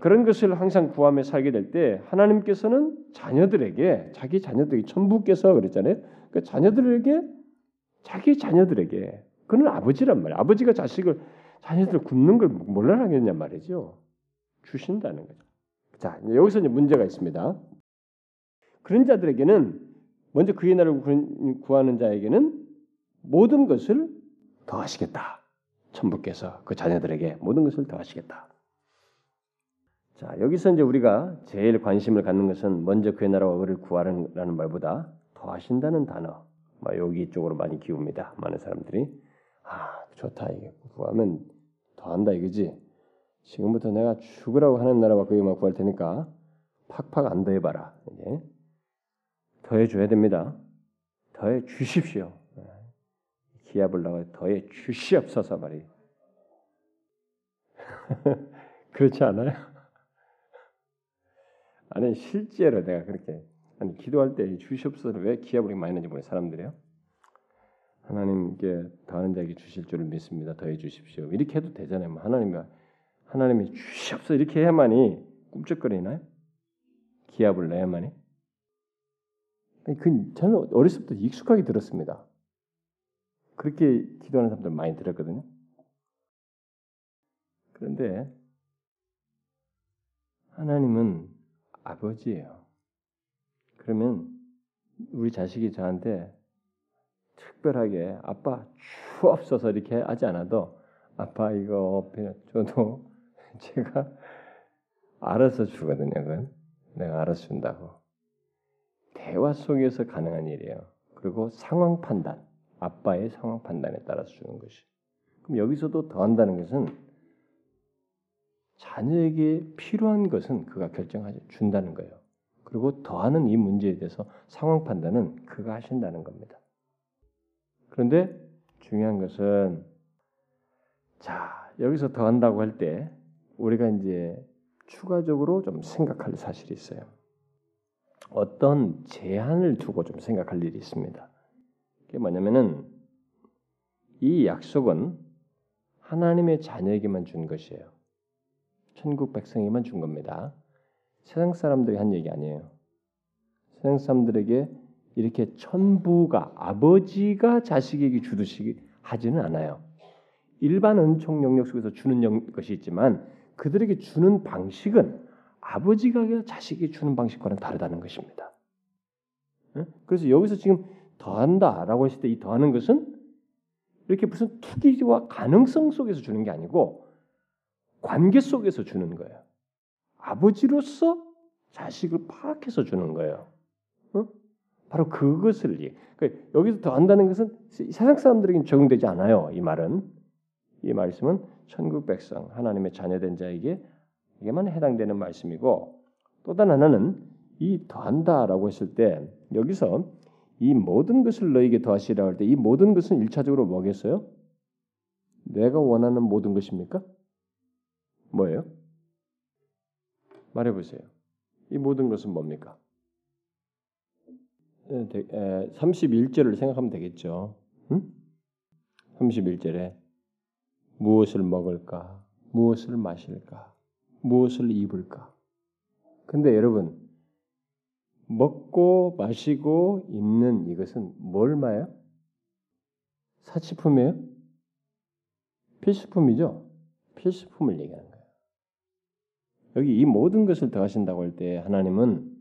그런 것을 항상 구하며 살게 될 때 하나님께서는 자녀들에게 자기 자녀들에게 천부께서 그랬잖아요. 그 자녀들에게 자기 자녀들에게 그는 아버지란 말이에요. 아버지가 자식을 자녀들 굶는 걸 몰라 하겠냐 말이죠. 주신다는 거죠. 자 여기서 이제 문제가 있습니다. 그런 자들에게는 먼저 그의 나라를 구하는 자에게는 모든 것을 더하시겠다. 천부께서 그 자녀들에게 모든 것을 더하시겠다. 자, 여기서 이제 우리가 제일 관심을 갖는 것은 먼저 그의 나라와 의를 구하라는 말보다 더하신다는 단어. 뭐 여기 쪽으로 많이 기웁니다. 많은 사람들이 아 좋다 이게 구하면 더한다 이거지. 지금부터 내가 죽으라고 하는 나라와 그에만 구할 테니까 팍팍 안 더해봐라. 이제 더해 줘야 됩니다. 더해 주십시오. 기압을 나가 더해 주시옵소서 말이. 그렇지 않아요? 아니 실제로 내가 그렇게 아니 기도할 때 주시옵소서 왜 기합을 많이 하는지 모르는 사람들이요. 하나님께 더하는 자에게 주실 줄을 믿습니다. 더해 주십시오. 이렇게 해도 되잖아요. 뭐 하나님이 하나님이 주시옵소서 이렇게 해야만이 꿈쩍거리나요? 기합을 내야만이? 그 저는 어렸을 때부터 익숙하게 들었습니다. 그렇게 기도하는 사람들 많이 들었거든요. 그런데 하나님은 아버지예요. 그러면 우리 자식이 저한테 특별하게 아빠 주옵소서 이렇게 하지 않아도 아빠 이거 저도 제가 알아서 주거든요. 그건 내가 알아서 준다고. 대화 속에서 가능한 일이에요. 그리고 상황 판단. 아빠의 상황 판단에 따라서 주는 것이. 그럼 여기서도 더한다는 것은 자녀에게 필요한 것은 그가 결정하지 준다는 거예요. 그리고 더하는 이 문제에 대해서 상황 판단은 그가 하신다는 겁니다. 그런데 중요한 것은 자 여기서 더한다고 할 때 우리가 이제 추가적으로 좀 생각할 사실이 있어요. 어떤 제한을 두고 좀 생각할 일이 있습니다. 그게 뭐냐면은 이 약속은 하나님의 자녀에게만 준 것이에요. 천국 백성에게만 준 겁니다. 세상 사람들이 한 얘기 아니에요. 세상 사람들에게 이렇게 천부가 아버지가 자식에게 주듯이 하지는 않아요. 일반 은총 영역 속에서 주는 것이 있지만 그들에게 주는 방식은 아버지가 자식에게 주는 방식과는 다르다는 것입니다. 그래서 여기서 지금 더한다라고 했을 때 이 더하는 것은 이렇게 무슨 투기와 가능성 속에서 주는 게 아니고 관계 속에서 주는 거예요. 아버지로서 자식을 파악해서 주는 거예요. 어? 바로 그것을 그러니까 여기서 더 한다는 것은 세상 사람들에게는 적용되지 않아요. 이 말은 이 말씀은 천국 백성 하나님의 자녀된 자에게 에게만 해당되는 말씀이고 또 다른 하나는 이 더한다라고 했을 때 여기서 이 모든 것을 너에게 더하시라 할 때 이 모든 것은 일차적으로 뭐겠어요? 내가 원하는 모든 것입니까? 뭐예요? 말해 보세요. 이 모든 것은 뭡니까? 31절을 생각하면 되겠죠. 응? 31절에 무엇을 먹을까? 무엇을 마실까? 무엇을 입을까? 근데 여러분 먹고 마시고 입는 이것은 뭘 말해요? 사치품이에요? 필수품이죠. 필수품을 얘기하는 거예요. 여기 이 모든 것을 더하신다고 할 때 하나님은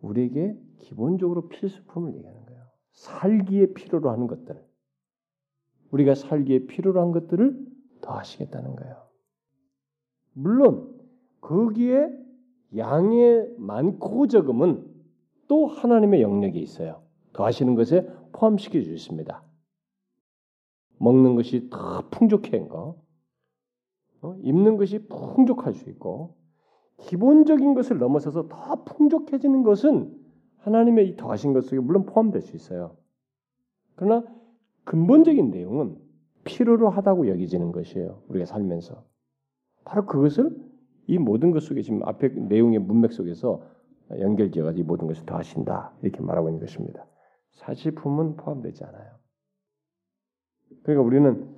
우리에게 기본적으로 필수품을 얘기하는 거예요. 살기에 필요로 하는 것들. 우리가 살기에 필요로 한 것들을 더하시겠다는 거예요. 물론 거기에 양의 많고 적음은 또 하나님의 영역에 있어요. 더하시는 것에 포함시켜 주십니다. 먹는 것이 더 풍족한 거, 어? 입는 것이 풍족할 수 있고 기본적인 것을 넘어서서 더 풍족해지는 것은 하나님의 이 더하신 것 속에 물론 포함될 수 있어요. 그러나 근본적인 내용은 필요로 하다고 여기지는 것이에요. 우리가 살면서 바로 그것을 이 모든 것 속에 지금 앞에 내용의 문맥 속에서 연결지어가지고 이 모든 것을 더하신다 이렇게 말하고 있는 것입니다. 사치품은 포함되지 않아요. 그러니까 우리는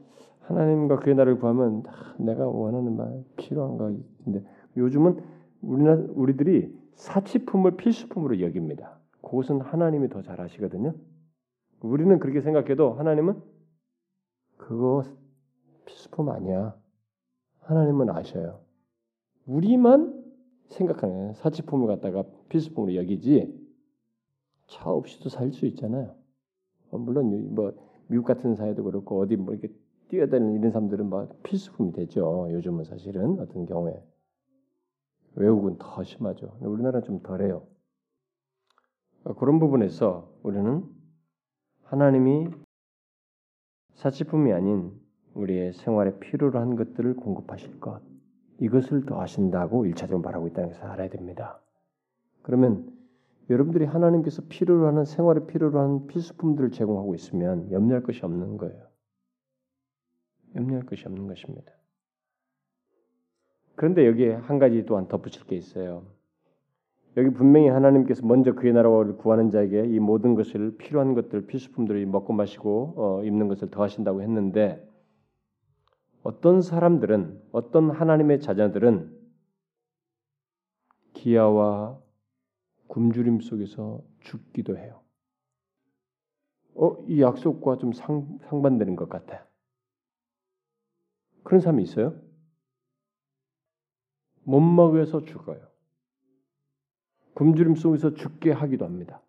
하나님과 그의 나를 구하면 아, 내가 원하는 말 필요한가 근데 요즘은 우리나 우리들이 사치품을 필수품으로 여깁니다. 그것은 하나님이 더 잘하시거든요. 우리는 그렇게 생각해도 하나님은 그거 필수품 아니야. 하나님은 아셔요. 우리만 생각하는 사치품을 갖다가 필수품으로 여기지 차 없이도 살 수 있잖아요. 어, 물론 뭐 미국 같은 사회도 그렇고 어디 뭐 이렇게 뛰어다니는 이런 사람들은 막 필수품이 되죠. 요즘은 사실은 어떤 경우에 외국은 더 심하죠. 우리나라는 좀 덜해요. 어, 그런 부분에서 우리는 하나님이 사치품이 아닌 우리의 생활에 필요로 한 것들을 공급하실 것 이것을 더하신다고 일차적으로 말하고 있다는 것을 알아야 됩니다. 그러면 여러분들이 하나님께서 필요로 하는 생활에 필요로 하는 필수품들을 제공하고 있으면 염려할 것이 없는 거예요. 염려할 것이 없는 것입니다. 그런데 여기에 한 가지 또한 덧붙일 게 있어요. 여기 분명히 하나님께서 먼저 그의 나라를 구하는 자에게 이 모든 것을 필요한 것들 필수품들을 먹고 마시고 어, 입는 것을 더하신다고 했는데 어떤 사람들은 어떤 하나님의 자녀들은 기아와 굶주림 속에서 죽기도 해요. 어, 이 약속과 좀 상, 상반되는 것 같아요. 그런 사람이 있어요? 못 먹여서 죽어요. 굶주림 속에서 죽게 하기도 합니다.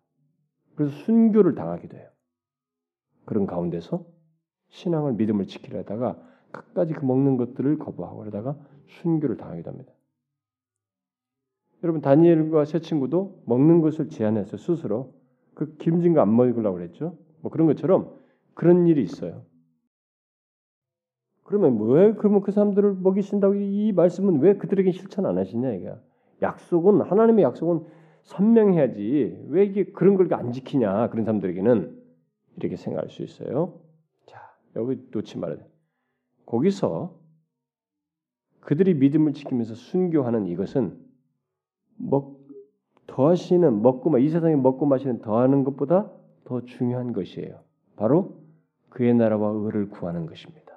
그래서 순교를 당하기도 해요. 그런 가운데서 신앙을 믿음을 지키려다가 끝까지 그 먹는 것들을 거부하고 그러다가 순교를 당하기도 합니다. 여러분 다니엘과 세 친구도 먹는 것을 제한해서 스스로 그 김진 거안 먹으려고 그랬죠. 뭐 그런 것처럼 그런 일이 있어요. 그러면 왜 그러면 그 사람들을 먹이신다고 이 말씀은 왜 그들에게 실천 안 하시냐 이게 약속은 하나님의 약속은 선명해야지 왜 이게 그런 걸 안 지키냐 그런 사람들에게는 이렇게 생각할 수 있어요. 자 여기 놓지 말아야 돼. 거기서 그들이 믿음을 지키면서 순교하는 이것은 먹 더하시는 먹고 이 세상에 먹고 마시는 더하는 것보다 더 중요한 것이에요. 바로 그의 나라와 의를 구하는 것입니다.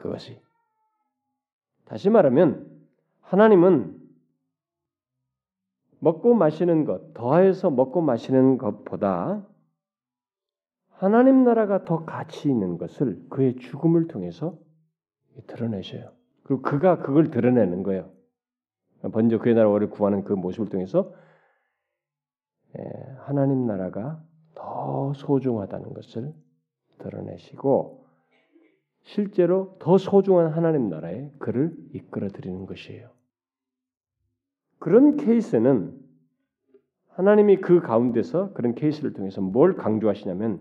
그것이 다시 말하면 하나님은 먹고 마시는 것 더해서 먹고 마시는 것보다 하나님 나라가 더 가치 있는 것을 그의 죽음을 통해서 드러내셔요. 그리고 그가 그걸 드러내는 거예요. 먼저 그의 나라를 구하는 그 모습을 통해서 예, 하나님 나라가 더 소중하다는 것을 드러내시고 실제로 더 소중한 하나님 나라에 그를 이끌어 드리는 것이에요. 그런 케이스는 하나님이 그 가운데서 그런 케이스를 통해서 뭘 강조하시냐면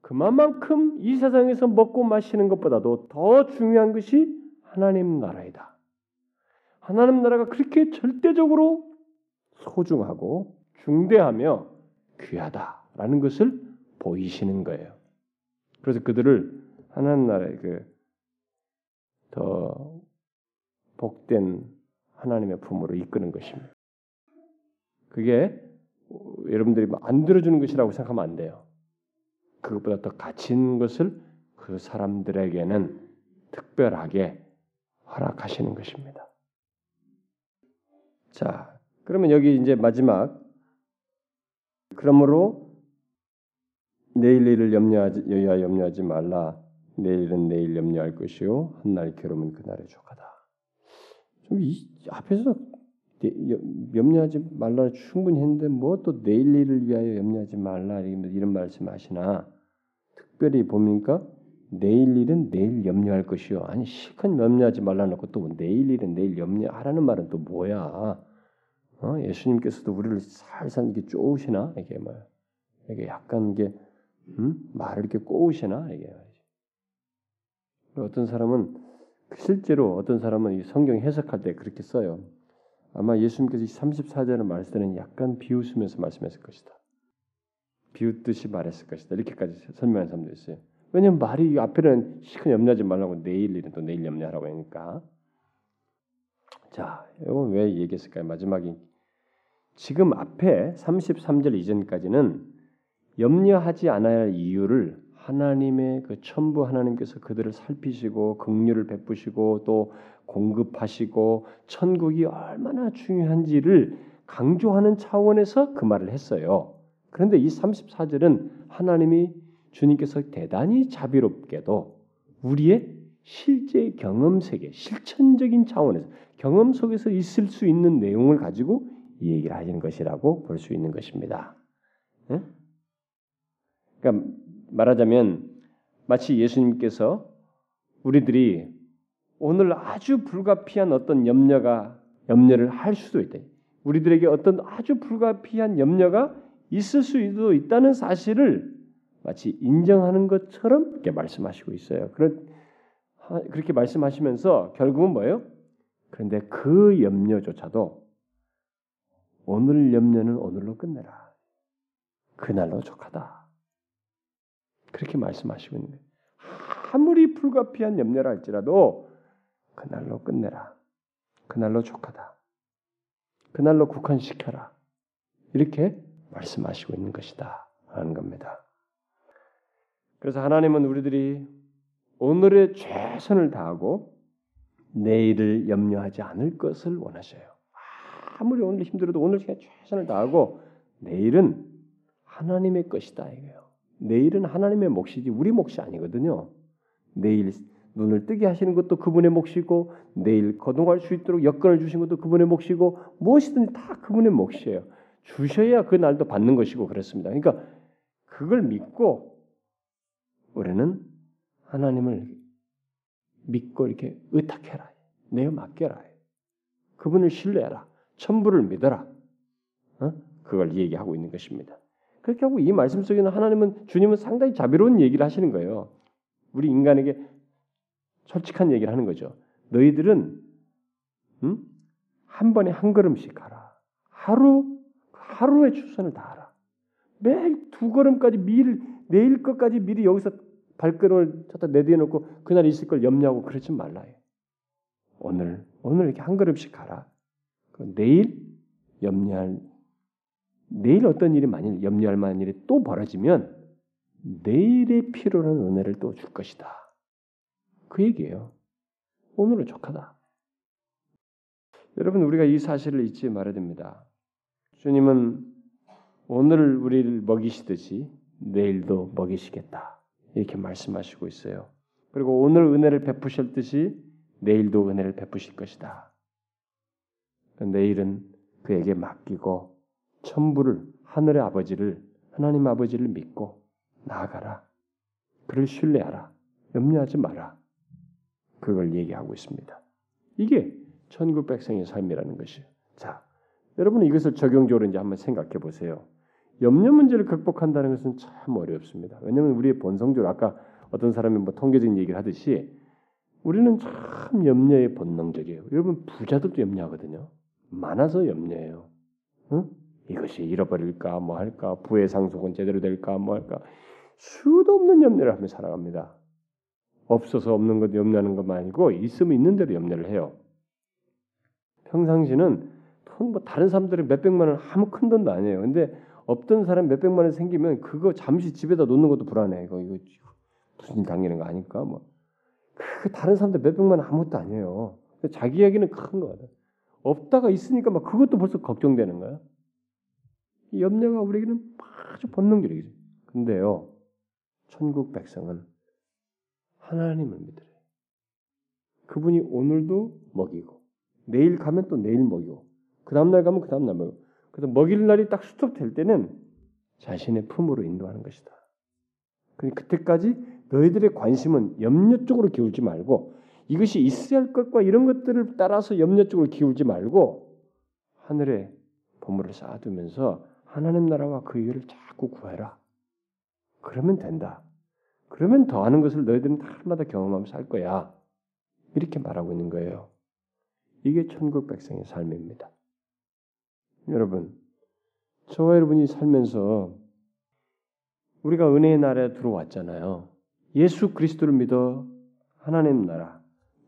그만큼 이 세상에서 먹고 마시는 것보다도 더 중요한 것이 하나님 나라이다. 하나님 나라가 그렇게 절대적으로 소중하고 중대하며 귀하다라는 것을 보이시는 거예요. 그래서 그들을 하나님 나라의 그 더 복된 하나님의 품으로 이끄는 것입니다. 그게 여러분들이 뭐안 들어주는 것이라고 생각하면 안 돼요. 그것보다 더 가치 있는 것을 그 사람들에게는 특별하게 허락하시는 것입니다. 자, 그러면 여기 이제 마지막 그러므로 내일 일을 염려하지 여야 염려하지 말라. 내일은 내일 염려할 것이요 한날 괴로움은 그날의 조카다. 좀 이 앞에서 염려하지 말라 충분히 했는데 뭐 또 내일 일을 위하여 염려하지 말라 이런 말씀하시나 특별히 봅니까? 내일 일은 내일 염려할 것이요. 아니 실컷 염려하지 말라 놓고 또 내일 일은 내일 염려하라는 말은 또 뭐야? 어? 예수님께서도 우리를 살살 이렇게 쪼으시나 이게 뭐 이게 약간 이게 음? 말을 이렇게 꼬우시나 이게 어떤 사람은 실제로 어떤 사람은 이 성경 해석할 때 그렇게 써요. 아마 예수님께서 34절을 말씀 때는 약간 비웃으면서 말씀했을 것이다. 비웃듯이 말했을 것이다. 이렇게까지 설명한 사람도 있어요. 왜냐면 말이 앞에는 시큰 염려하지 말라고 내일 일은 또 내일 염려하라고 하니까. 자, 이건 왜 얘기했을까요? 마지막에 지금 앞에 33절 이전까지는 염려하지 않아야 할 이유를 하나님의 그 천부 하나님께서 그들을 살피시고 긍휼을 베푸시고 또 공급하시고 천국이 얼마나 중요한지를 강조하는 차원에서 그 말을 했어요. 그런데 이 34절은 하나님이 주님께서 대단히 자비롭게도 우리의 실제 경험 세계, 실천적인 차원에서 경험 속에서 있을 수 있는 내용을 가지고 이 얘기를 하시는 것이라고 볼 수 있는 것입니다. 네? 그러니까 말하자면 마치 예수님께서 우리들이 오늘 아주 불가피한 어떤 염려가 염려를 할 수도 있다. 우리들에게 어떤 아주 불가피한 염려가 있을 수도 있다는 사실을 마치 인정하는 것처럼 이렇게 말씀하시고 있어요. 그런 그렇게 말씀하시면서 결국은 뭐예요? 그런데 그 염려조차도 오늘 염려는 오늘로 끝내라. 그날로 족하다. 그렇게 말씀하시고 있는 거예요. 아무리 불가피한 염려라 할지라도 그날로 끝내라. 그날로 족하다. 그날로 국한시켜라. 이렇게 말씀하시고 있는 것이다. 하는 겁니다. 그래서 하나님은 우리들이 오늘의 최선을 다하고 내일을 염려하지 않을 것을 원하셔요. 아무리 오늘 힘들어도 오늘 최선을 다하고 내일은 하나님의 것이다 이거예요. 내일은 하나님의 몫이지 우리 몫이 아니거든요. 내일 눈을 뜨게 하시는 것도 그분의 몫이고 내일 거동할 수 있도록 여건을 주신 것도 그분의 몫이고 무엇이든 다 그분의 몫이에요. 주셔야 그 날도 받는 것이고 그렇습니다. 그러니까 그걸 믿고 우리는 하나님을 믿고 이렇게 의탁해라. 내어 맡겨라. 그분을 신뢰해라. 천부를 믿어라. 어? 그걸 얘기하고 있는 것입니다. 그렇게 하고 이 말씀 속에는 하나님은 주님은 상당히 자비로운 얘기를 하시는 거예요. 우리 인간에게 솔직한 얘기를 하는 거죠. 너희들은 음? 한 번에 한 걸음씩 가라. 하루 하루의 추선을 다하라. 매일 두 걸음까지 미리 내일 것까지 미리 여기서 발걸음을 갖다 내대놓고 그날 있을 걸 염려하고 그러지 말라. 오늘 오늘 이렇게 한 걸음씩 가라. 내일 염려할 내일 어떤 일이 만일 염려할 만한 일이 또 벌어지면 내일의 필요한 은혜를 또 줄 것이다. 그 얘기예요. 오늘은 족하다. 여러분 우리가 이 사실을 잊지 말아야 됩니다. 주님은 오늘 우리를 먹이시듯이 내일도 먹이시겠다. 이렇게 말씀하시고 있어요. 그리고 오늘 은혜를 베푸셨듯이 내일도 은혜를 베푸실 것이다. 내일은 그에게 맡기고 천부를 하늘의 아버지를 하나님 아버지를 믿고 나아가라. 그를 신뢰하라. 염려하지 마라. 그걸 얘기하고 있습니다. 이게 천국 백성의 삶이라는 것이에요. 자, 여러분은 이것을 적용적으로 이제 한번 생각해 보세요. 염려 문제를 극복한다는 것은 참 어렵습니다. 왜냐하면 우리의 본성적으로 아까 어떤 사람이 뭐 통계적인 얘기를 하듯이 우리는 참 염려에 본능적이에요. 여러분 부자들도 염려하거든요. 많아서 염려해요. 응? 이것이 잃어버릴까 뭐 할까 부의 상속은 제대로 될까 뭐 할까 수도 없는 염려를 하며 살아갑니다. 없어서 없는 것 염려하는 것만 아니고 있으면 있는 대로 염려를 해요. 평상시는 돈 뭐 다른 사람들은 몇 백만 원 아무 큰 돈도 아니에요. 근데 없던 사람 몇 백만 원 생기면 그거 잠시 집에다 놓는 것도 불안해. 이거 이거 무슨 일 당기는 거 아닐까 뭐. 그 다른 사람들 몇 백만 원 아무것도 아니에요. 자기 이야기는 큰 거다. 없다가 있으니까 막 그것도 벌써 걱정되는 거야. 이 염려가 우리에게는 아주 본능적이죠. 근데요, 천국 백성은 하나님을 믿으래. 그분이 오늘도 먹이고, 내일 가면 또 내일 먹이고, 그 다음날 가면 그 다음날 먹이고, 그래서 먹일 날이 딱 스톱될 때는 자신의 품으로 인도하는 것이다. 그때까지 너희들의 관심은 염려 쪽으로 기울지 말고 이것이 있어야 할 것과 이런 것들을 따라서 염려 쪽으로 기울지 말고 하늘에 보물을 쌓아두면서 하나님 나라와 그 일을 자꾸 구해라. 그러면 된다. 그러면 더하는 것을 너희들은 날마다 경험하면서 할 거야. 이렇게 말하고 있는 거예요. 이게 천국 백성의 삶입니다. 여러분, 저와 여러분이 살면서 우리가 은혜의 나라에 들어왔잖아요. 예수 그리스도를 믿어 하나님 나라,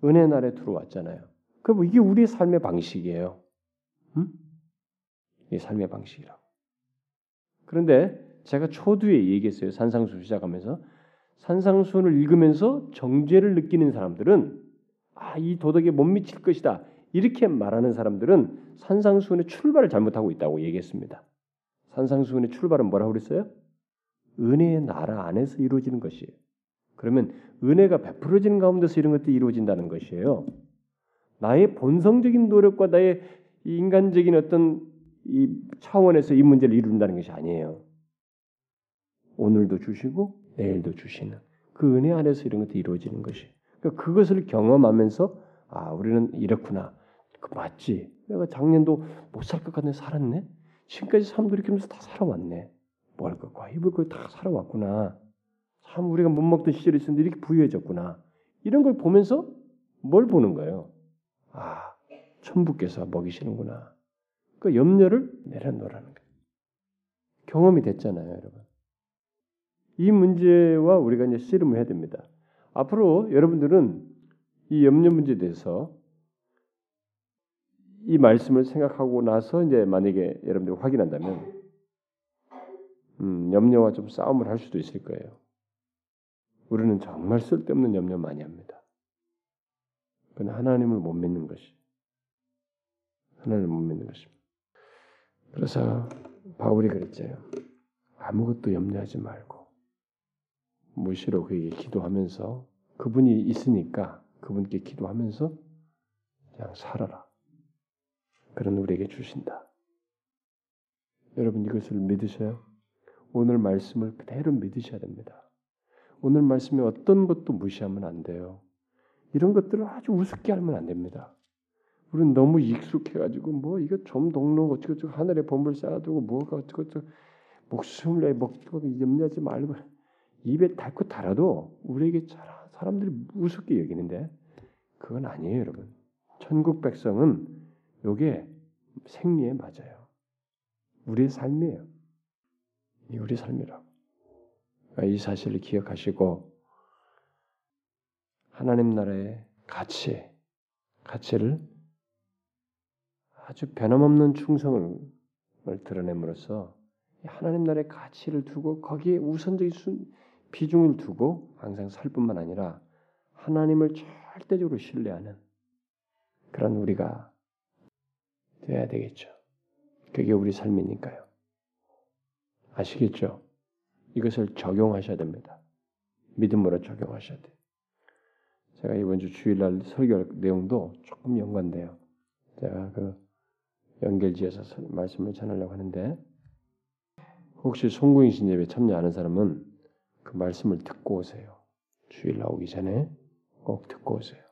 은혜 나라에 들어왔잖아요. 그럼 이게 우리의 삶의 방식이에요. 응? 이 삶의 방식이라고. 그런데 제가 초두에 얘기했어요. 산상수 시작하면서 산상수훈을 읽으면서 정죄를 느끼는 사람들은 아, 이 도덕에 못 미칠 것이다. 이렇게 말하는 사람들은 산상수훈의 출발을 잘못하고 있다고 얘기했습니다. 산상수훈의 출발은 뭐라고 그랬어요? 은혜의 나라 안에서 이루어지는 것이에요. 그러면 은혜가 베풀어지는 가운데서 이런 것들이 이루어진다는 것이에요. 나의 본성적인 노력과 나의 인간적인 어떤 이 차원에서 이 문제를 이룬다는 것이 아니에요. 오늘도 주시고 내일도 주시는 그 은혜 안에서 이런 것들이 이루어지는 것이. 그러니까 그것을 경험하면서 아 우리는 이렇구나. 그 맞지. 내가 작년도 못 살 것 같네 살았네. 지금까지 삶 돌이키면서 다 살아왔네. 뭐 할 것과 입을 것다 살아왔구나. 참 우리가 못 먹던 시절이 있었는데 이렇게 부유해졌구나. 이런 걸 보면서 뭘 보는 거예요? 아, 천부께서 먹이시는구나. 그 염려를 내려놓으라는 거예요. 경험이 됐잖아요, 여러분. 이 문제와 우리가 이제 씨름을 해야 됩니다. 앞으로 여러분들은 이 염려 문제에 대해서 이 말씀을 생각하고 나서 이제 만약에 여러분들이 확인한다면 음, 염려와 좀 싸움을 할 수도 있을 거예요. 우리는 정말 쓸데없는 염려 많이 합니다. 그건 하나님을 못 믿는 것이 하나님을 못 믿는 것입니다. 그래서 바울이 그랬죠. 아무것도 염려하지 말고 무시로 그에게 기도하면서 그분이 있으니까 그분께 기도하면서 그냥 살아라. 그런 우리에게 주신다. 여러분 이것을 믿으셔요? 오늘 말씀을 그대로 믿으셔야 됩니다. 오늘 말씀에 어떤 것도 무시하면 안 돼요. 이런 것들을 아주 우습게 하면 안 됩니다. 우리는 너무 익숙해가지고 뭐 이거 좀 동로 어쩌고저쩌고 하늘에 보물 쌓아두고 뭐가 어쩌고저쩌고 목숨을 내 먹고 염려하지 말고 입에 닳고 달아도 우리에게 사람들이 우습게 여기는데 그건 아니에요, 여러분. 천국 백성은 요게 생리에 맞아요. 우리의 삶이에요. 이 우리 삶이라고. 그러니까 이 사실을 기억하시고 하나님 나라의 가치, 가치를 아주 변함없는 충성을 드러냄으로써 하나님 나라의 가치를 두고 거기에 우선적인 비중을 두고 항상 살 뿐만 아니라 하나님을 절대적으로 신뢰하는 그런 우리가 되어야 되겠죠. 그게 우리 삶이니까요. 아시겠죠? 이것을 적용하셔야 됩니다. 믿음으로 적용하셔야 돼요. 제가 이번 주 주일날 설교 내용도 조금 연관돼요. 제가 그 연결지어서 말씀을 전하려고 하는데 혹시 송구인신 예배 참여하는 사람은 그 말씀을 듣고 오세요. 주일 나오기 전에 꼭 듣고 오세요.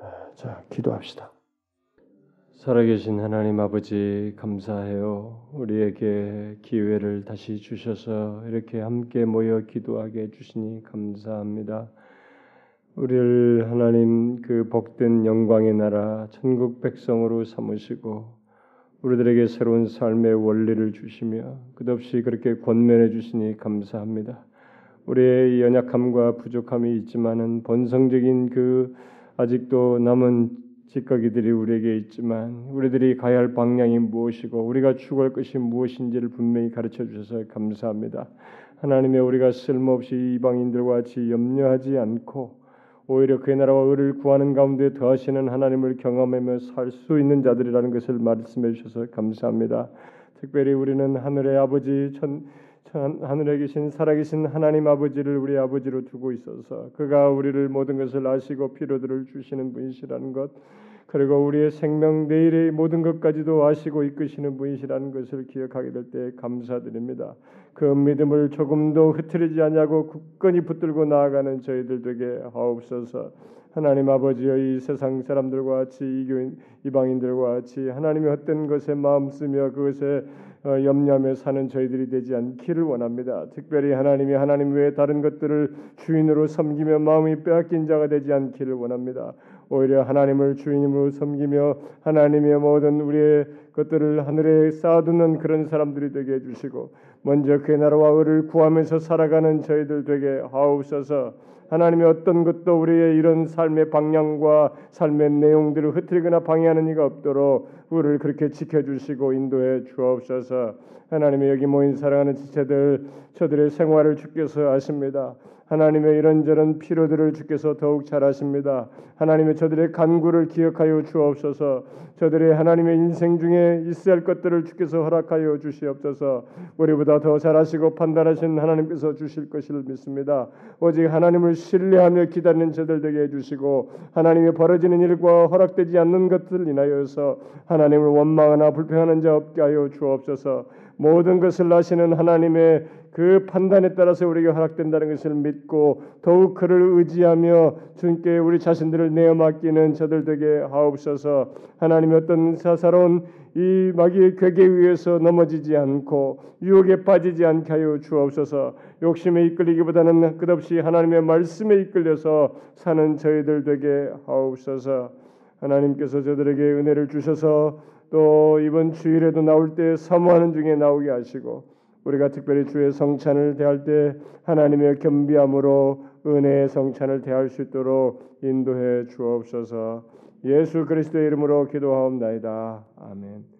아, 자, 기도합시다. 살아계신 하나님 아버지 감사해요. 우리에게 기회를 다시 주셔서 이렇게 함께 모여 기도하게 해주시니 감사합니다. 우리를 하나님 그 복된 영광의 나라 천국 백성으로 삼으시고 우리들에게 새로운 삶의 원리를 주시며 끝없이 그렇게 권면해 주시니 감사합니다. 우리의 연약함과 부족함이 있지만은 본성적인 그 아직도 남은 찌꺼기들이 우리에게 있지만 우리들이 가야 할 방향이 무엇이고 우리가 추구할 것이 무엇인지를 분명히 가르쳐 주셔서 감사합니다. 하나님의 우리가 쓸모없이 이방인들과 같이 염려하지 않고 오히려 그의 나라와 의를 구하는 가운데 더하시는 하나님을 경험하며 살 수 있는 자들이라는 것을 말씀해 주셔서 감사합니다. 특별히 우리는 하늘의 아버지 천 하늘에 계신 살아계신 하나님 아버지를 우리 아버지로 두고 있어서 그가 우리를 모든 것을 아시고 피로들을 주시는 분이시라는 것 그리고 우리의 생명 내일의 모든 것까지도 아시고 이끄시는 분이시라는 것을 기억하게 될 때 감사드립니다. 그 믿음을 조금도 흐트리지 않냐고 굳건히 붙들고 나아가는 저희들 에게 하옵소서. 하나님 아버지여 이 세상 사람들과 같이 이교인 이방인들과 같이 하나님의 헛된 것에 마음 쓰며 그것에 어, 염려하며 사는 저희들이 되지 않기를 원합니다. 특별히 하나님이 하나님 외에 다른 것들을 주인으로 섬기며 마음이 빼앗긴 자가 되지 않기를 원합니다. 오히려 하나님을 주인으로 섬기며 하나님의 모든 우리의 것들을 하늘에 쌓아두는 그런 사람들이 되게 해주시고 먼저 그의 나라와 의를 구하면서 살아가는 저희들 되게 하옵소서. 하나님의 어떤 것도 우리의 이런 삶의 방향과 삶의 내용들을 흐트리거나 방해하는 이가 없도록 우리를 그렇게 지켜주시고 인도해 주옵소서. 하나님의 여기 모인 사랑하는 지체들 저들의 생활을 주께서 아십니다. 하나님의 이런저런 필요들을 주께서 더욱 잘 아십니다. 하나님의 저들의 간구를 기억하여 주옵소서. 저들의 하나님의 인생 중에 있어야 할 것들을 주께서 허락하여 주시옵소서. 우리보다 더 잘하시고 판단하신 하나님께서 주실 것을 믿습니다. 오직 하나님을 신뢰하며 기다리는 저들 되게 해 주시고 하나님의 벌어지는 일과 허락되지 않는 것들 인하여서 하나님을 원망하나 불평하는 자 없게 하여 주옵소서. 모든 것을 아시는 하나님의 그 판단에 따라서 우리에게 허락된다는 것을 믿고 더욱 그를 의지하며 주님께 우리 자신들을 내어 맡기는 저들 되게 하옵소서. 하나님의 어떤 사사로운 이 마귀의 괴계에 의해서 넘어지지 않고 유혹에 빠지지 않게 하여 주옵소서. 욕심에 이끌리기보다는 끝없이 하나님의 말씀에 이끌려서 사는 저희들 되게 하옵소서. 하나님께서 저들에게 은혜를 주셔서 또 이번 주일에도 나올 때 사모하는 중에 나오게 하시고 우리가 특별히 주의 성찬을 대할 때 하나님의 겸비함으로 은혜의 성찬을 대할 수 있도록 인도해 주옵소서. 예수 그리스도의 이름으로 기도하옵나이다. 아멘.